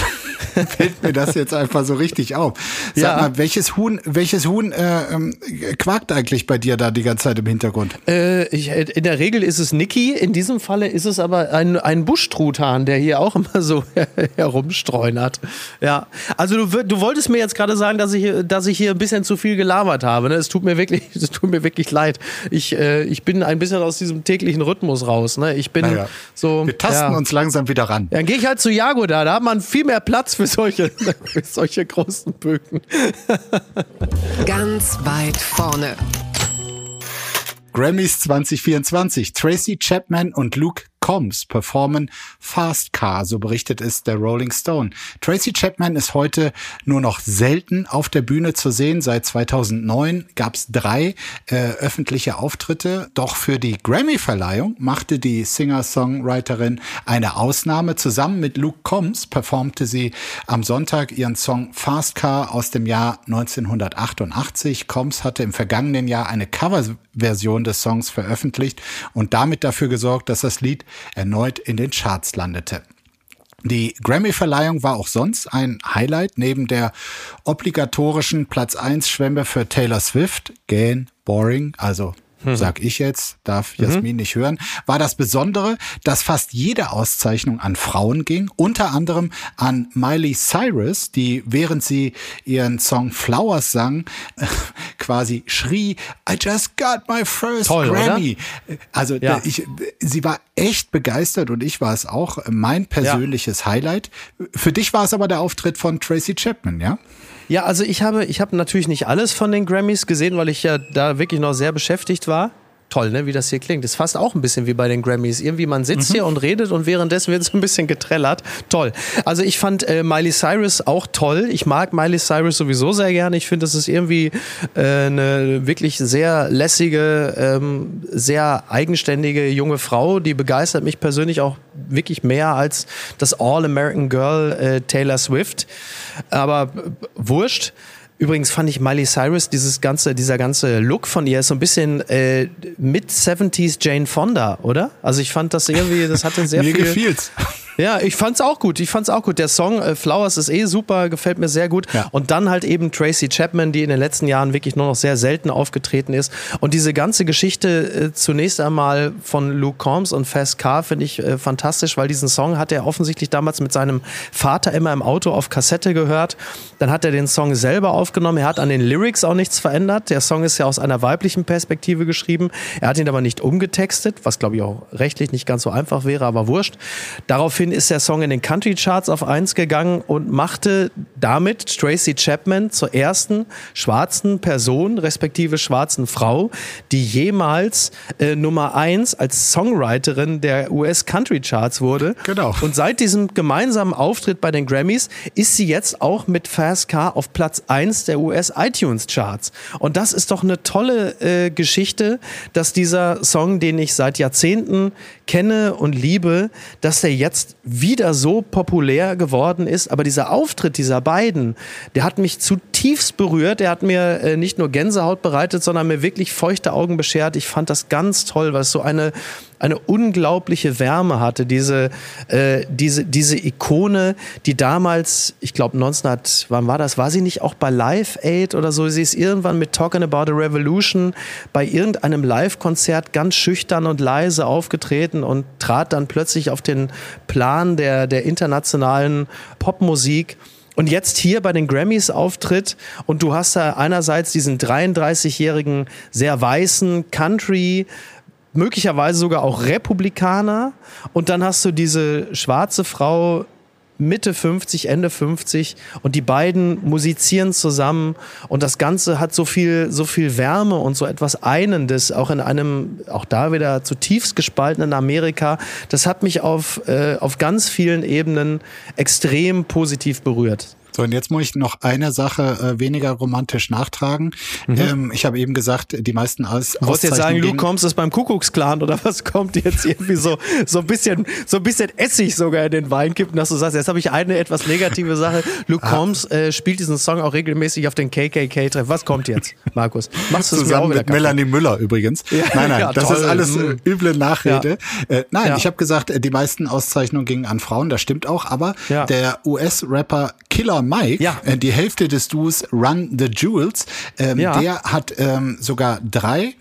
fällt mir das jetzt einfach so richtig auf. Sag mal, welches Huhn, welches Huhn äh, ähm, quakt eigentlich bei dir da die ganze Zeit im Hintergrund? Äh, ich, in der Regel ist es Niki, in diesem Falle ist es aber ein, ein Buschtruthahn, der hier auch immer so herumstreunert. Ja, also du, du wolltest mir jetzt gerade sagen, dass ich, dass ich hier ein bisschen zu viel gelabert habe. Ne? Es tut mir wirklich, es tut mir wirklich leid. Ich, äh, ich bin ein bisschen aus diesem täglichen Rhythmus raus. Ne? Ich bin naja, so. Wir tasten ja. uns langsam wieder ran. Dann gehe ich halt zu Jago da. Da hat man viel mehr Platz für solche, für solche großen Bögen. Ganz weit vorne. Grammys 2024. Tracy Chapman und Luke Combs performen Fast Car, so berichtet es der Rolling Stone. Tracy Chapman ist heute nur noch selten auf der Bühne zu sehen. Seit 2009 gab es drei äh, öffentliche Auftritte. Doch für die Grammy-Verleihung machte die Singer-Songwriterin eine Ausnahme. Zusammen mit Luke Combs performte sie am Sonntag ihren Song Fast Car aus dem Jahr 1988. Combs hatte im vergangenen Jahr eine Coverversion des Songs veröffentlicht und damit dafür gesorgt, dass das Lied erneut in den Charts landete. Die Grammy-Verleihung war auch sonst ein Highlight neben der obligatorischen Platz 1 Schwemme für Taylor Swift, Gain, Boring, also mhm. sag ich jetzt, darf mhm. Jasmin mhm. nicht hören, war das Besondere, dass fast jede Auszeichnung an Frauen ging, unter anderem an Miley Cyrus, die während sie ihren Song Flowers sang, quasi schrie, I just got my first Toll, Grammy. Oder? Also ja. ich, sie war echt begeistert und ich war es auch, mein persönliches ja. Highlight. Für dich war es aber der Auftritt von Tracy Chapman, ja? Ja, also ich habe, ich habe natürlich nicht alles von den Grammys gesehen, weil ich ja da wirklich noch sehr beschäftigt war toll, ne, wie das hier klingt. ist fast auch ein bisschen wie bei den Grammys. Irgendwie man sitzt mhm. hier und redet und währenddessen wird so ein bisschen getrellert. Toll. Also ich fand äh, Miley Cyrus auch toll. Ich mag Miley Cyrus sowieso sehr gerne. Ich finde, das ist irgendwie äh, eine wirklich sehr lässige, ähm, sehr eigenständige junge Frau. Die begeistert mich persönlich auch wirklich mehr als das All-American Girl äh, Taylor Swift. Aber äh, wurscht. Übrigens fand ich Miley Cyrus, dieses ganze, dieser ganze Look von ihr ist so ein bisschen äh, mit 70s Jane Fonda, oder? Also ich fand das irgendwie, das hatte sehr Mir viel. Mir gefiel's. Ja, ich fand's auch gut. Ich fand's auch gut. Der Song äh, Flowers ist eh super, gefällt mir sehr gut. Ja. Und dann halt eben Tracy Chapman, die in den letzten Jahren wirklich nur noch sehr selten aufgetreten ist. Und diese ganze Geschichte äh, zunächst einmal von Luke Combs und Fast Car finde ich äh, fantastisch, weil diesen Song hat er offensichtlich damals mit seinem Vater immer im Auto auf Kassette gehört. Dann hat er den Song selber aufgenommen. Er hat an den Lyrics auch nichts verändert. Der Song ist ja aus einer weiblichen Perspektive geschrieben. Er hat ihn aber nicht umgetextet, was glaube ich auch rechtlich nicht ganz so einfach wäre, aber wurscht. Daraufhin Daraufhin ist der Song in den Country Charts auf 1 gegangen und machte damit Tracy Chapman zur ersten schwarzen Person, respektive schwarzen Frau, die jemals äh, Nummer 1 als Songwriterin der US Country Charts wurde. Genau. Und seit diesem gemeinsamen Auftritt bei den Grammys ist sie jetzt auch mit Fast Car auf Platz 1 der US iTunes Charts. Und das ist doch eine tolle äh, Geschichte, dass dieser Song, den ich seit Jahrzehnten kenne und liebe, dass der jetzt wieder so populär geworden ist. Aber dieser Auftritt dieser beiden, der hat mich zutiefst berührt. Der hat mir äh, nicht nur Gänsehaut bereitet, sondern mir wirklich feuchte Augen beschert. Ich fand das ganz toll, weil es so eine eine unglaubliche Wärme hatte. Diese, äh, diese, diese Ikone, die damals, ich glaube 1900, wann war das? War sie nicht auch bei Live Aid oder so? Sie ist irgendwann mit Talking About a Revolution bei irgendeinem Live-Konzert ganz schüchtern und leise aufgetreten und trat dann plötzlich auf den Plan der, der internationalen Popmusik und jetzt hier bei den Grammys auftritt und du hast da einerseits diesen 33-jährigen, sehr weißen Country möglicherweise sogar auch Republikaner. Und dann hast du diese schwarze Frau Mitte 50, Ende 50 und die beiden musizieren zusammen und das Ganze hat so viel, so viel Wärme und so etwas Einendes, auch in einem, auch da wieder zutiefst gespaltenen Amerika. Das hat mich auf, äh, auf ganz vielen Ebenen extrem positiv berührt. So, und jetzt muss ich noch eine Sache äh, weniger romantisch nachtragen. Mhm. Ähm, ich habe eben gesagt, die meisten aus Du wolltest jetzt sagen, du kommst es beim Kuckucksklan oder was kommt jetzt irgendwie so so ein bisschen so ein bisschen Essig sogar in den Wein kippen, dass du sagst, jetzt habe ich eine etwas negative Sache. Luke ah. Combs äh, spielt diesen Song auch regelmäßig auf den KKK-Treff. Was kommt jetzt, Markus? Machst du Zusammen mit Melanie Müller übrigens. Ja, nein, nein, ja, das toll. ist alles äh, üble Nachrede. Ja. Äh, nein, ich habe gesagt, äh, die meisten Auszeichnungen gingen an Frauen, das stimmt auch, aber der US-Rapper Killer Mike, Ja. äh, die Hälfte des Duos Run the Jewels, ähm, Ja. der hat ähm, sogar drei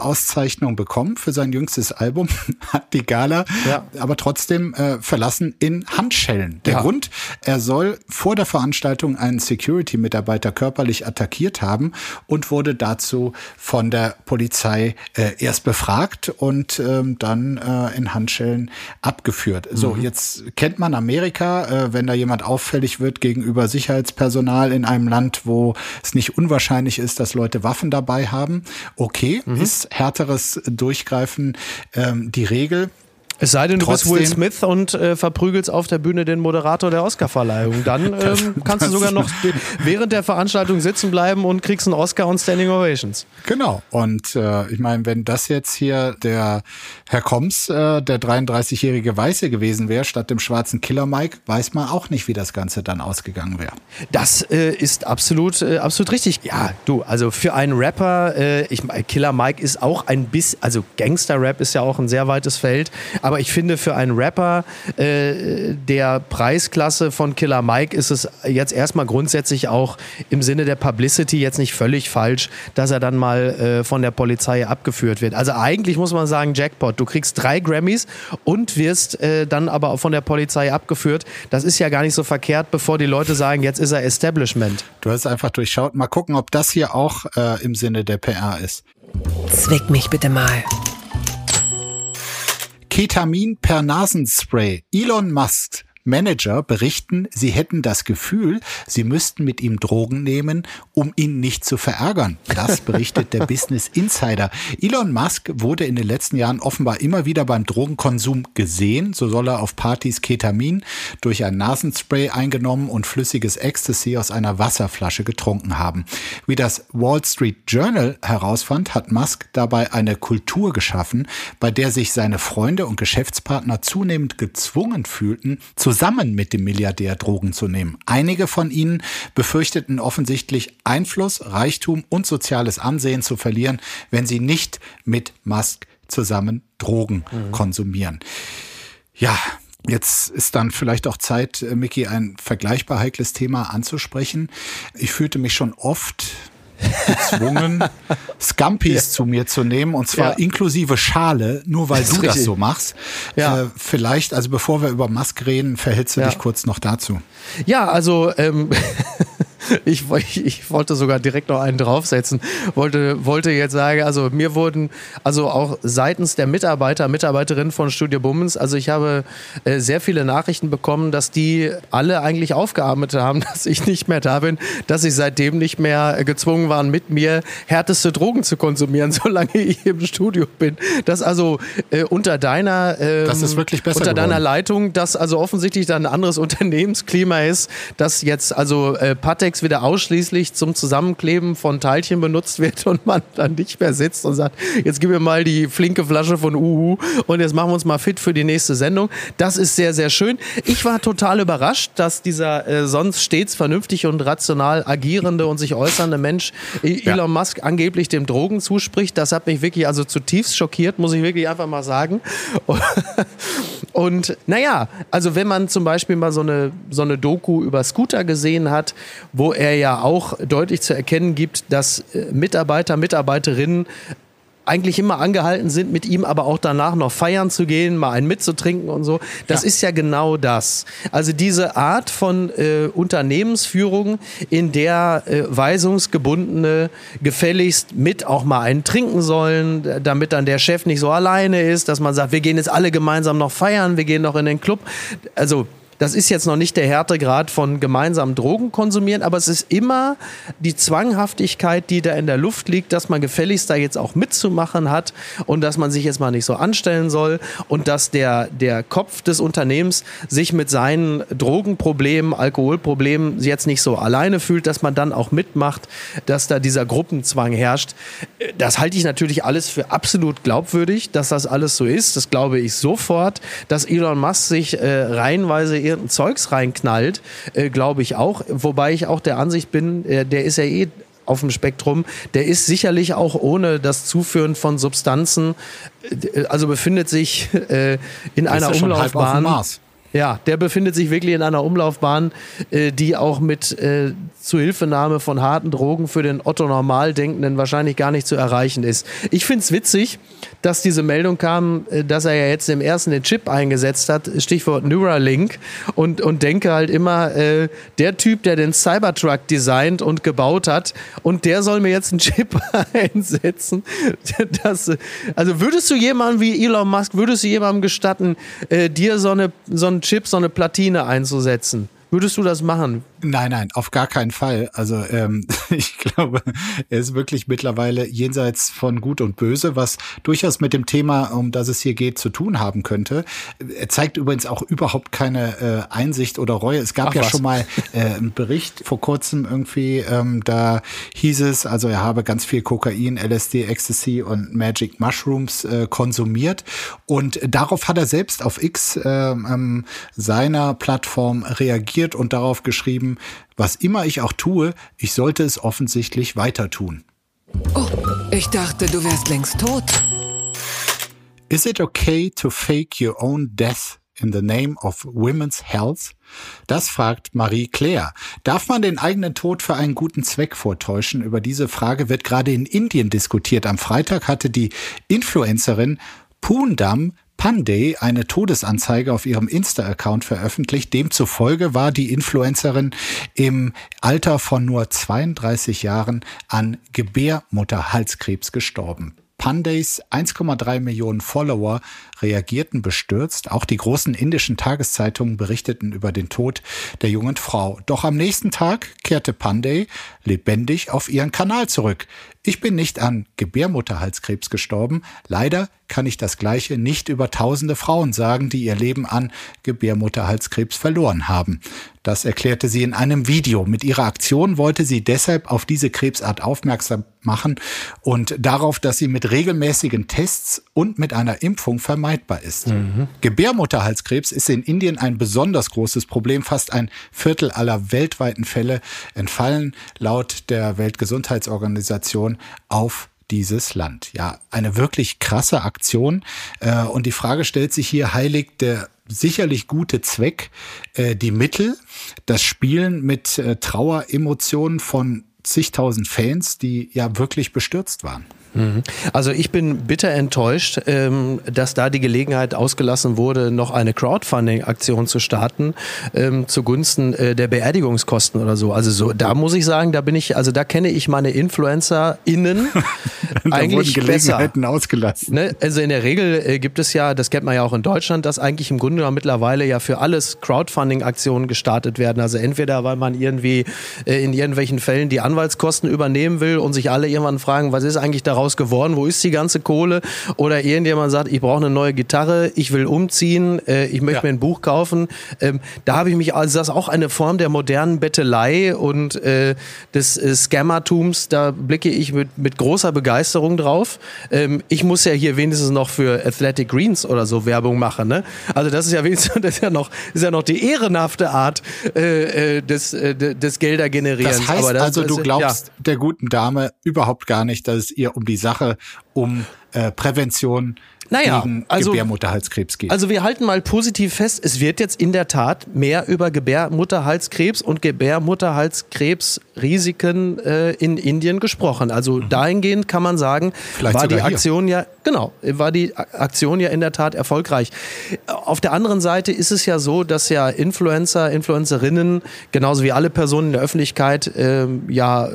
Auszeichnungen bekommen für sein jüngstes Album, hat die Gala Ja. aber trotzdem äh, verlassen in Handschellen. Der. Grund, er soll vor der Veranstaltung einen Security-Mitarbeiter körperlich attackiert haben und wurde dazu von der Polizei äh, erst befragt und ähm, dann äh, in Handschellen abgeführt. So, jetzt kennt man Amerika, äh, wenn da jemand auffällig wird gegenüber Sicherheitspersonal in einem Land, wo es nicht unwahrscheinlich ist, dass Leute Waffen dabei haben. Okay, ist härteres Durchgreifen ähm, die Regel. Es sei denn, du bist Will Trotzdem- Smith und äh, verprügelst auf der Bühne den Moderator der Oscarverleihung. Dann ähm, kannst du sogar noch während der Veranstaltung sitzen bleiben und kriegst einen Oscar und Standing Ovations. Genau. Und äh, ich meine, wenn das jetzt hier der Herr Koms, äh, der 33-jährige Weiße gewesen wäre, statt dem schwarzen Killer Mike, weiß man auch nicht, wie das Ganze dann ausgegangen wäre. Das äh, ist absolut, äh, absolut richtig. Ja, du, also für einen Rapper, äh, ich Killer Mike ist auch ein bisschen, also Gangster-Rap ist ja auch ein sehr weites Feld, aber ich finde für einen Rapper äh, der Preisklasse von Killer Mike ist es jetzt erstmal grundsätzlich auch im Sinne der Publicity jetzt nicht völlig falsch, dass er dann mal äh, von der Polizei abgeführt wird. Also eigentlich muss man sagen, Jackpot, du kriegst drei Grammys und wirst äh, dann aber auch von der Polizei abgeführt. Das ist ja gar nicht so verkehrt, bevor die Leute sagen, jetzt ist er Establishment. Du hast einfach durchschaut. Mal gucken, ob das hier auch äh, im Sinne der PR ist. Zwick mich bitte mal. Ketamin per Nasenspray. Elon Musk. Manager berichten, sie hätten das Gefühl, sie müssten mit ihm Drogen nehmen, um ihn nicht zu verärgern. Das berichtet der Business Insider. Elon Musk wurde in den letzten Jahren offenbar immer wieder beim Drogenkonsum gesehen. So soll er auf Partys Ketamin durch ein Nasenspray eingenommen und flüssiges Ecstasy aus einer Wasserflasche getrunken haben. Wie das Wall Street Journal herausfand, hat Musk dabei eine Kultur geschaffen, bei der sich seine Freunde und Geschäftspartner zunehmend gezwungen fühlten, zusammen mit dem Milliardär Drogen zu nehmen. Einige von ihnen befürchteten offensichtlich Einfluss, Reichtum und soziales Ansehen zu verlieren, wenn sie nicht mit Musk zusammen Drogen konsumieren. Ja, Jetzt ist dann vielleicht auch Zeit, äh, Micky, ein vergleichbar heikles Thema anzusprechen. Ich fühlte mich schon oft gezwungen, Scampis zu mir zu nehmen und zwar Ja. inklusive Schale, nur weil Das du das so machst. Ja. Äh, vielleicht, also bevor wir über Musk reden, verhältst du Ja. dich kurz noch dazu. Ja, also ähm, ich, ich, ich wollte sogar direkt noch einen draufsetzen. Wollte, wollte jetzt sagen, also mir wurden, also auch seitens der Mitarbeiter, Mitarbeiterinnen von Studio Bummens, also ich habe äh, sehr viele Nachrichten bekommen, dass die alle eigentlich aufgearbeitet haben, dass ich nicht mehr da bin, dass sie seitdem nicht mehr gezwungen waren, mit mir härteste Drogen zu konsumieren, solange ich im Studio bin. Das also äh, unter deiner ähm, Das ist wirklich besser unter deiner geworden. Leitung, dass also offensichtlich dann ein anderes Unternehmensklima ist, dass jetzt also äh, Patex wieder ausschließlich zum Zusammenkleben von Teilchen benutzt wird und man dann nicht mehr sitzt und sagt, jetzt gib mir mal die flinke Flasche von Uhu und jetzt machen wir uns mal fit für die nächste Sendung. Das ist sehr, sehr schön. Ich war total überrascht, dass dieser äh, sonst stets vernünftig und rational agierende und sich äußernde Mensch äh, Elon Musk angeblich dem Drogen zuspricht. Das hat mich wirklich also zutiefst schockiert, muss ich wirklich einfach mal sagen. Und naja, also wenn man zum Beispiel mal so eine, so eine Doku über Scooter gesehen hat, wo er ja auch deutlich zu erkennen gibt, dass äh, Mitarbeiter, Mitarbeiterinnen eigentlich immer angehalten sind, mit ihm aber auch danach noch feiern zu gehen, mal einen mitzutrinken und so. Das Ja. ist ja genau das. Also diese Art von äh, Unternehmensführung, in der äh, Weisungsgebundene gefälligst mit auch mal einen trinken sollen, damit dann der Chef nicht so alleine ist, dass man sagt, wir gehen jetzt alle gemeinsam noch feiern, wir gehen noch in den Club. Also das ist jetzt noch nicht der Härtegrad von gemeinsamen Drogen konsumieren, aber es ist immer die Zwanghaftigkeit, die da in der Luft liegt, dass man gefälligst da jetzt auch mitzumachen hat und dass man sich jetzt mal nicht so anstellen soll und dass der, der Kopf des Unternehmens sich mit seinen Drogenproblemen, Alkoholproblemen jetzt nicht so alleine fühlt, dass man dann auch mitmacht, dass da dieser Gruppenzwang herrscht. Das halte ich natürlich alles für absolut glaubwürdig, dass das alles so ist. Das glaube ich sofort, dass Elon Musk sich äh, reihenweise irgendein Zeugs reinknallt, äh, glaube ich auch. Wobei ich auch der Ansicht bin, äh, der ist ja eh auf dem Spektrum, der ist sicherlich auch ohne das Zuführen von Substanzen, äh, also befindet sich äh, in einer ja schon halb auf dem Umlaufbahn. Ja, der befindet sich wirklich in einer Umlaufbahn, äh, die auch mit äh, Zuhilfenahme von harten Drogen für den Otto Normaldenkenden wahrscheinlich gar nicht zu erreichen ist. Ich finde es witzig, dass diese Meldung kam, äh, dass er ja jetzt im ersten den Chip eingesetzt hat, Stichwort Neuralink, und, und denke halt immer, äh, der Typ, der den Cybertruck designt und gebaut hat, und der soll mir jetzt einen Chip einsetzen. Das, also würdest du jemandem wie Elon Musk, würdest du jemandem gestatten, äh, dir so eine, so einen Chip, so eine Platine einzusetzen. Würdest du das machen? Nein, nein, auf gar keinen Fall. Also ähm, ich glaube, er ist wirklich mittlerweile jenseits von Gut und Böse, was durchaus mit dem Thema, um das es hier geht, zu tun haben könnte. Er zeigt übrigens auch überhaupt keine äh, Einsicht oder Reue. Es gab Ach, ja was? schon mal äh, einen Bericht vor kurzem irgendwie, ähm, da hieß es, also er habe ganz viel Kokain, LSD, Ecstasy und Magic Mushrooms äh, konsumiert und darauf hat er selbst auf X äh, ähm, seiner Plattform reagiert und darauf geschrieben, was immer ich auch tue, ich sollte es offensichtlich weiter tun. Oh, ich dachte, du wärst längst tot. Is it okay to fake your own death in the name of women's health? Das fragt Marie Claire. Darf man den eigenen Tod für einen guten Zweck vortäuschen? Über diese Frage wird gerade in Indien diskutiert. Am Freitag hatte die Influencerin Poondam Pandey eine Todesanzeige auf ihrem Insta-Account veröffentlicht. Demzufolge war die Influencerin im Alter von nur 32 Jahren an Gebärmutterhalskrebs gestorben. Pandays 1,3 Millionen Follower reagierten bestürzt. Auch die großen indischen Tageszeitungen berichteten über den Tod der jungen Frau. Doch am nächsten Tag kehrte Panday lebendig auf ihren Kanal zurück. Ich bin nicht an Gebärmutterhalskrebs gestorben. Leider kann ich das Gleiche nicht über tausende Frauen sagen, die ihr Leben an Gebärmutterhalskrebs verloren haben. Das erklärte sie in einem Video. Mit ihrer Aktion wollte sie deshalb auf diese Krebsart aufmerksam machen und darauf, dass sie mit regelmäßigen Tests und mit einer Impfung vermeidbar ist. Mhm. Gebärmutterhalskrebs ist in Indien ein besonders großes Problem. Fast ein Viertel aller weltweiten Fälle entfallen laut der Weltgesundheitsorganisation auf dieses Land. Ja, eine wirklich krasse Aktion. Äh, und die Frage stellt sich hier, heiligt der sicherlich gute Zweck äh, die Mittel, das Spielen mit äh, Traueremotionen von zigtausend Fans, die ja wirklich bestürzt waren. Mhm. Also ich bin bitter enttäuscht, ähm, dass da die Gelegenheit ausgelassen wurde, noch eine Crowdfunding-Aktion zu starten ähm, zugunsten äh, der Beerdigungskosten oder so. Also so, da muss ich sagen, da bin ich, also da kenne ich meine InfluencerInnen eigentlich Gelegenheiten besser. ausgelassen. Ne? Also in der Regel äh, gibt es ja, das kennt man ja auch in Deutschland, dass eigentlich im Grunde genommen mittlerweile ja für alles Crowdfunding-Aktionen gestartet werden. Also entweder weil man irgendwie äh, in irgendwelchen Fällen die Anwaltskosten übernehmen will und sich alle irgendwann fragen, was ist eigentlich daraus daraus geworden? Wo ist die ganze Kohle? Oder irgendjemand sagt, ich brauche eine neue Gitarre, ich will umziehen, äh, ich möchte ja. mir ein Buch kaufen. Ähm, da habe ich mich, also das ist auch eine Form der modernen Bettelei und äh, des äh, Scammertums, da blicke ich mit, mit großer Begeisterung drauf. Ähm, ich muss ja hier wenigstens noch für Athletic Greens oder so Werbung machen. Ne? Also das ist ja wenigstens das ist ja noch, ist ja noch die ehrenhafte Art äh, äh des, äh, des Gelder generierens. Das heißt das, also, du glaubst ja. der guten Dame überhaupt gar nicht, dass es ihr um die die Sache um äh, Prävention naja, gegen also, Gebärmutterhalskrebs geht. Also wir halten mal positiv fest, es wird jetzt in der Tat mehr über Gebärmutterhalskrebs und Gebärmutterhalskrebsrisiken äh, in Indien gesprochen. Also mhm. dahingehend kann man sagen, Vielleicht war die Aktion hier. ja genau, war die Aktion ja in der Tat erfolgreich. Auf der anderen Seite ist es ja so, dass ja Influencer, Influencerinnen genauso wie alle Personen in der Öffentlichkeit äh, ja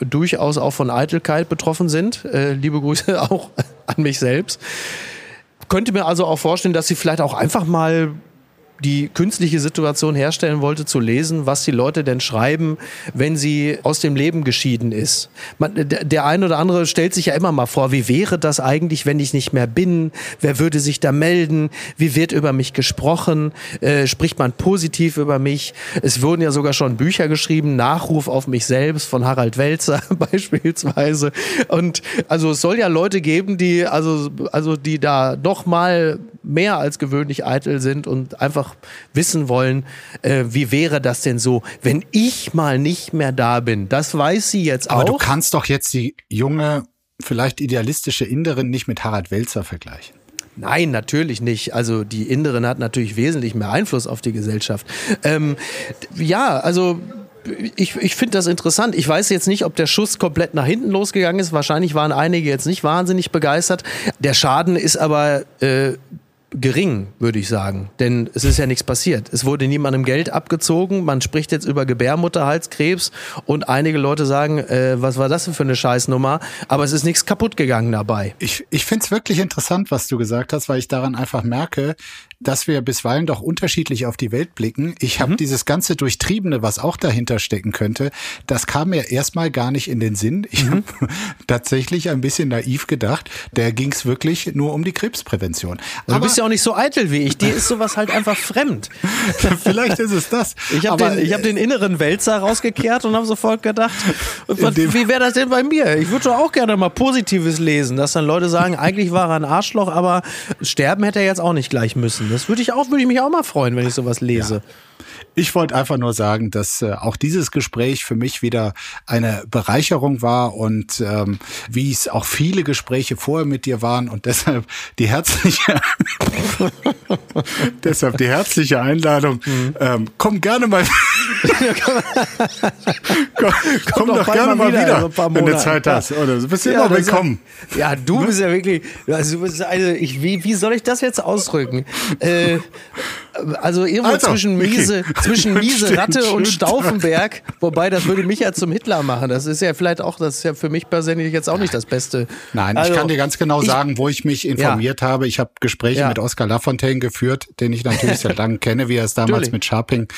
durchaus auch von Eitelkeit betroffen sind. Äh, liebe Grüße auch an mich selbst. Könnte mir also auch vorstellen, dass sie vielleicht auch einfach mal die künstliche Situation herstellen wollte, zu lesen, was die Leute denn schreiben, wenn sie aus dem Leben geschieden ist. Man, der, der ein oder andere stellt sich ja immer mal vor, wie wäre das eigentlich, wenn ich nicht mehr bin? Wer würde sich da melden? Wie wird über mich gesprochen? Äh, spricht man positiv über mich? Es wurden ja sogar schon Bücher geschrieben, Nachruf auf mich selbst von Harald Welzer beispielsweise. Und also es soll ja Leute geben, die also also die da noch mal mehr als gewöhnlich eitel sind und einfach wissen wollen, äh, wie wäre das denn so, wenn ich mal nicht mehr da bin. Das weiß sie jetzt Aber auch. Aber du kannst doch jetzt die junge, vielleicht idealistische Inderin nicht mit Harald Welzer vergleichen. Nein, natürlich nicht. Also die Inneren hat natürlich wesentlich mehr Einfluss auf die Gesellschaft. Ähm, ja, also ich, ich finde das interessant. Ich weiß jetzt nicht, ob der Schuss komplett nach hinten losgegangen ist. Wahrscheinlich waren einige jetzt nicht wahnsinnig begeistert. Der Schaden ist aber äh, gering, würde ich sagen. Denn es ist ja nichts passiert. Es wurde niemandem Geld abgezogen. Man spricht jetzt über Gebärmutterhalskrebs und einige Leute sagen, äh, was war das denn für eine Scheißnummer? Aber es ist nichts kaputt gegangen dabei. Ich, ich finde es wirklich interessant, was du gesagt hast, weil ich daran einfach merke, dass wir bisweilen doch unterschiedlich auf die Welt blicken. Ich habe mhm. dieses ganze Durchtriebene, was auch dahinter stecken könnte, das kam mir erstmal gar nicht in den Sinn. Ich mhm. habe tatsächlich ein bisschen naiv gedacht, der ging es wirklich nur um die Krebsprävention. Aber bist ja auch nicht so eitel wie ich. Dir ist sowas halt einfach fremd. Vielleicht ist es das. Ich habe den, ich hab den inneren Wälzer rausgekehrt und habe sofort gedacht, was, wie wäre das denn bei mir? Ich würde auch gerne mal Positives lesen, dass dann Leute sagen, eigentlich war er ein Arschloch, aber sterben hätte er jetzt auch nicht gleich müssen. Das würde ich auch, würde ich mich auch mal freuen, wenn ich sowas lese. Ja. Ich wollte einfach nur sagen, dass äh, auch dieses Gespräch für mich wieder eine Bereicherung war und ähm, wie es auch viele Gespräche vorher mit dir waren und deshalb die herzliche deshalb die herzliche Einladung. Mhm. Ähm, komm gerne mal komm, komm doch, gerne mal wieder, wieder also wenn du Zeit ja. hast. Oder du bist ja, immer willkommen. Ja, du bist ja wirklich. Also, also ich, wie, wie soll ich das jetzt ausdrücken? Äh, also irgendwo also, zwischen miese, okay. zwischen miese Ratte und Stauffenberg, wobei das würde mich ja zum Hitler machen. Das ist ja vielleicht auch, das ist ja für mich persönlich jetzt auch nicht das Beste. Nein, also, ich kann dir ganz genau sagen, ich, wo ich mich informiert ja. habe. Ich habe Gespräche ja. mit Oskar Lafontaine geführt, den ich natürlich seit langem kenne, wie er es damals natürlich. mit Sharping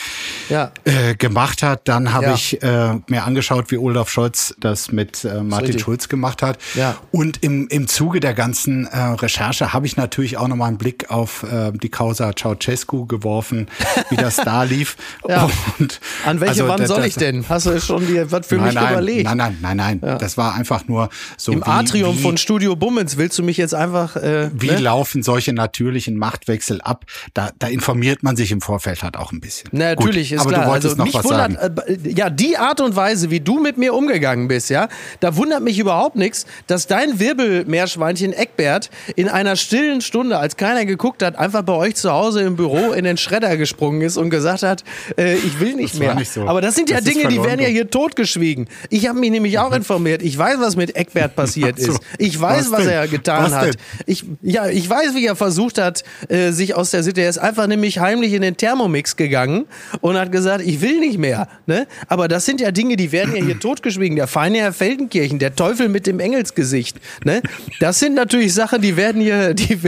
ja. äh, gemacht hat. Dann habe ich äh, mir angeschaut, wie Olaf Scholz das mit äh, Martin Schulz gemacht hat. Ja. Und im, im Zuge der ganzen äh, Recherche habe ich natürlich auch nochmal einen Blick auf äh, die Causa Ceausescu geworfen, wie das da lief. Ja. Und An welche also, Wand soll ich denn? Hast du schon dir was für nein, mich nein, überlegt? Nein, nein, nein, nein. Ja. Das war einfach nur so. Im wie, Atrium wie, von Studio Bummens willst du mich jetzt einfach. Äh, wie ne? laufen solche natürlichen Machtwechsel ab? Da, da informiert man sich im Vorfeld halt auch ein bisschen. Na, natürlich, Gut, ist aber klar. du wolltest also, noch was wundert, sagen. Äh, ja, die Art und Weise, wie du mit mir umgegangen bist, ja, da wundert mich überhaupt nichts, dass dein Wirbelmeerschweinchen Eckbert in einer stillen Stunde, als keiner geguckt hat, einfach bei euch zu Hause im Büro in den Schredder gesprungen ist und gesagt hat, äh, ich will nicht das mehr. Nicht so. Aber das sind ja Dinge, die werden ja hier totgeschwiegen. Ich habe mich nämlich auch informiert. Ich weiß, was mit Eckbert passiert so. ist. Ich weiß, was, was er getan was hat. Ich, ja, ich weiß, wie er versucht hat, äh, sich aus der Situation. Er ist einfach nämlich heimlich in den Thermomix gegangen und hat gesagt, ich will nicht mehr. Ne? Aber das sind ja Dinge, die werden ja hier totgeschwiegen. Der feine Herr Feldenkirchen, der Teufel mit dem Engelsgesicht. Ne? Das sind natürlich Sachen, die werden hier. Die,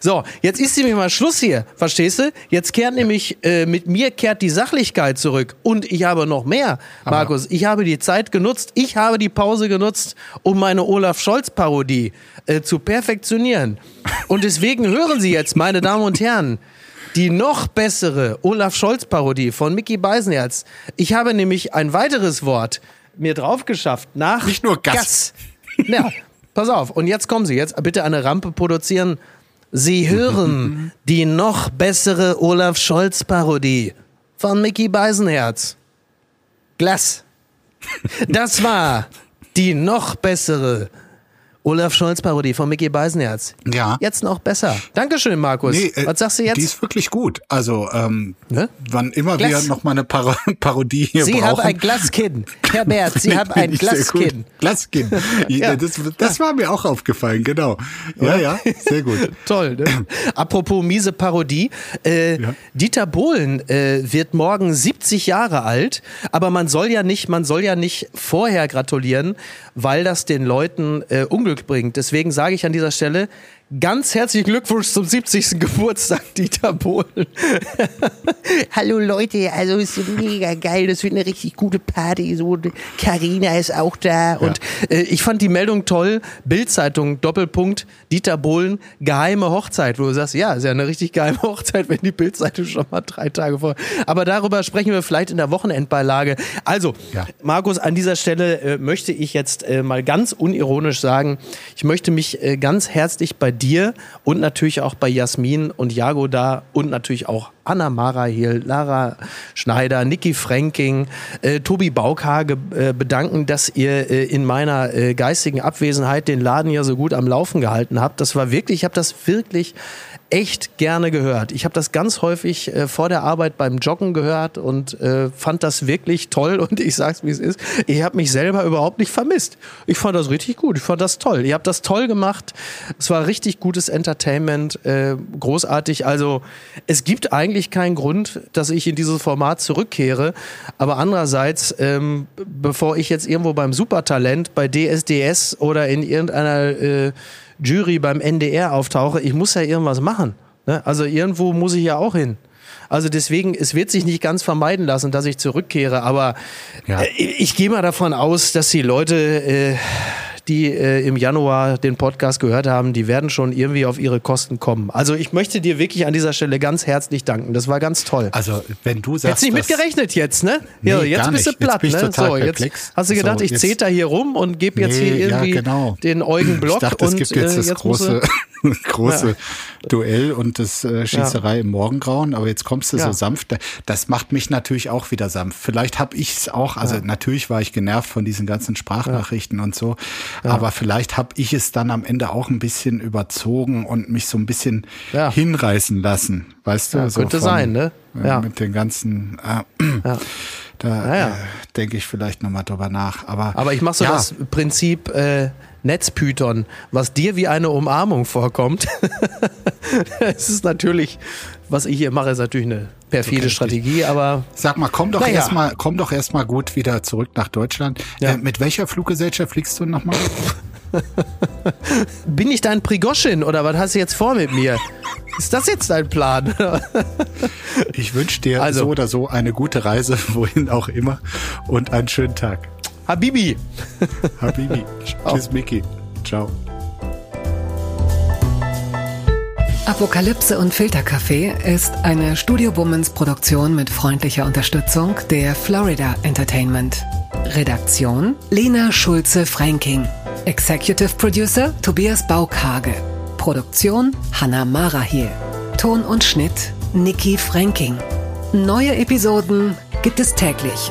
so, jetzt ist nämlich mal Schluss hier. Verstehst du? Jetzt kehrt nämlich äh, mit mir kehrt die Sachlichkeit zurück. Und ich habe noch mehr, Markus. Ich habe die Zeit genutzt. Ich habe die Pause genutzt, um meine Olaf Scholz-Parodie äh, zu perfektionieren. Und deswegen hören Sie jetzt, meine Damen und Herren, die noch bessere Olaf Scholz-Parodie von Mickey Beisenherz. Ich habe nämlich ein weiteres Wort mir drauf geschafft. Nach Nicht nur Gas. Gas. Ja, pass auf. Und jetzt kommen Sie. Jetzt bitte eine Rampe produzieren. Sie hören die noch bessere Olaf Scholz-Parodie von Mickey Beisenherz. Glas. Das war die noch bessere Olaf Scholz-Parodie von Mickey Beisenherz. Ja. Jetzt noch besser. Dankeschön, Markus. Nee, äh, Was sagst du jetzt? Die ist wirklich gut. Also, ähm, ne? wann immer Glas. wir noch mal eine Par Parodie hier Sie brauchen. Sie haben ein Glaskinn. Herr Bert, Sie haben ein Glaskinn. Glaskinn. ja. das, das war mir auch aufgefallen, genau. Ja, ja, sehr gut. Toll. Ne? Apropos miese Parodie. Äh, ja. Dieter Bohlen äh, wird morgen 70 Jahre alt, aber man soll ja nicht, man soll ja nicht vorher gratulieren, weil das den Leuten äh, Unglück bringt. Deswegen sage ich an dieser Stelle, Ganz herzlichen Glückwunsch zum 70. Geburtstag, Dieter Bohlen. Hallo Leute, also ist mega geil, das wird eine richtig gute Party. So, Carina ist auch da. Ja. Und äh, ich fand die Meldung toll. Bildzeitung, Doppelpunkt, Dieter Bohlen, geheime Hochzeit, wo du sagst, ja, ist ja eine richtig geheime Hochzeit, wenn die Bildzeitung schon mal drei Tage vor. Aber darüber sprechen wir vielleicht in der Wochenendbeilage. Also, ja. Markus, an dieser Stelle äh, möchte ich jetzt äh, mal ganz unironisch sagen, ich möchte mich äh, ganz herzlich bei dir dir und natürlich auch bei Jasmin und Jago da und natürlich auch Anna Marahiel, Lara Schneider, Niki Fränking, äh, Tobi Baukage äh, bedanken, dass ihr äh, in meiner äh, geistigen Abwesenheit den Laden ja so gut am Laufen gehalten habt. Das war wirklich, ich habe das wirklich echt gerne gehört. Ich habe das ganz häufig äh, vor der Arbeit beim Joggen gehört und äh, fand das wirklich toll. Und ich sag's wie es ist, ich habe mich selber überhaupt nicht vermisst. Ich fand das richtig gut. Ich fand das toll. Ihr habt das toll gemacht. Es war richtig gutes Entertainment, äh, großartig. Also es gibt eigentlich keinen Grund, dass ich in dieses Format zurückkehre. Aber andererseits, ähm, bevor ich jetzt irgendwo beim Supertalent, bei DSDS oder in irgendeiner äh, Jury beim NDR auftauche, ich muss ja irgendwas machen. Ne? Also irgendwo muss ich ja auch hin. Also deswegen, es wird sich nicht ganz vermeiden lassen, dass ich zurückkehre, aber Ja. äh, ich gehe mal davon aus, dass die Leute, äh, die äh, im Januar den Podcast gehört haben, die werden schon irgendwie auf ihre Kosten kommen. Also ich möchte dir wirklich an dieser Stelle ganz herzlich danken. Das war ganz toll. Also, wenn du sagst. Hättest nicht mitgerechnet jetzt, ne? Nee, ja, jetzt bist du. Jetzt platt, ich ne? So, jetzt perplex. hast du gedacht, So, ich jetzt- zeter hier rum und gebe jetzt Nee, hier irgendwie ja, genau. den Eugen Block Ich dachte, und es gibt jetzt äh, das jetzt musst große, große Duell und das äh, Schießerei im Morgengrauen, aber jetzt kommst du Ja. so sanft. Das macht mich natürlich auch wieder sanft. Vielleicht habe ich es auch, also natürlich war ich genervt von diesen ganzen Sprachnachrichten und so, aber vielleicht habe ich es dann am Ende auch ein bisschen überzogen und mich so ein bisschen Ja. hinreißen lassen, weißt du? Ja, könnte sein, ne? äh, Ja. Mit den ganzen, äh, da Ja, ja. Äh, denke ich vielleicht nochmal drüber nach. Aber, Aber ich mache so ja. das Prinzip äh, Netzpython, was dir wie eine Umarmung vorkommt. Es ist natürlich, was ich hier mache, ist natürlich eine perfide Strategie, aber Sag mal, komm doch Naja. erstmal, komm doch erstmal gut wieder zurück nach Deutschland. Ja. Äh, mit welcher Fluggesellschaft fliegst du nochmal? bin ich dein Prigoschin oder was hast du jetzt vor mit mir? Ist das jetzt dein Plan? Ich wünsche dir Also. so oder so eine gute Reise, wohin auch immer, und einen schönen Tag. Habibi. Habibi. Tschüss, Miki. Ciao. Apokalypse und Filterkaffee ist eine Studio Womans Produktion mit freundlicher Unterstützung der Florida Entertainment. Redaktion Lena Schulze-Franking. Executive Producer Tobias Baukage. Produktion Hanna Marahiel. Ton und Schnitt Nikki Franking. Neue Episoden gibt es täglich.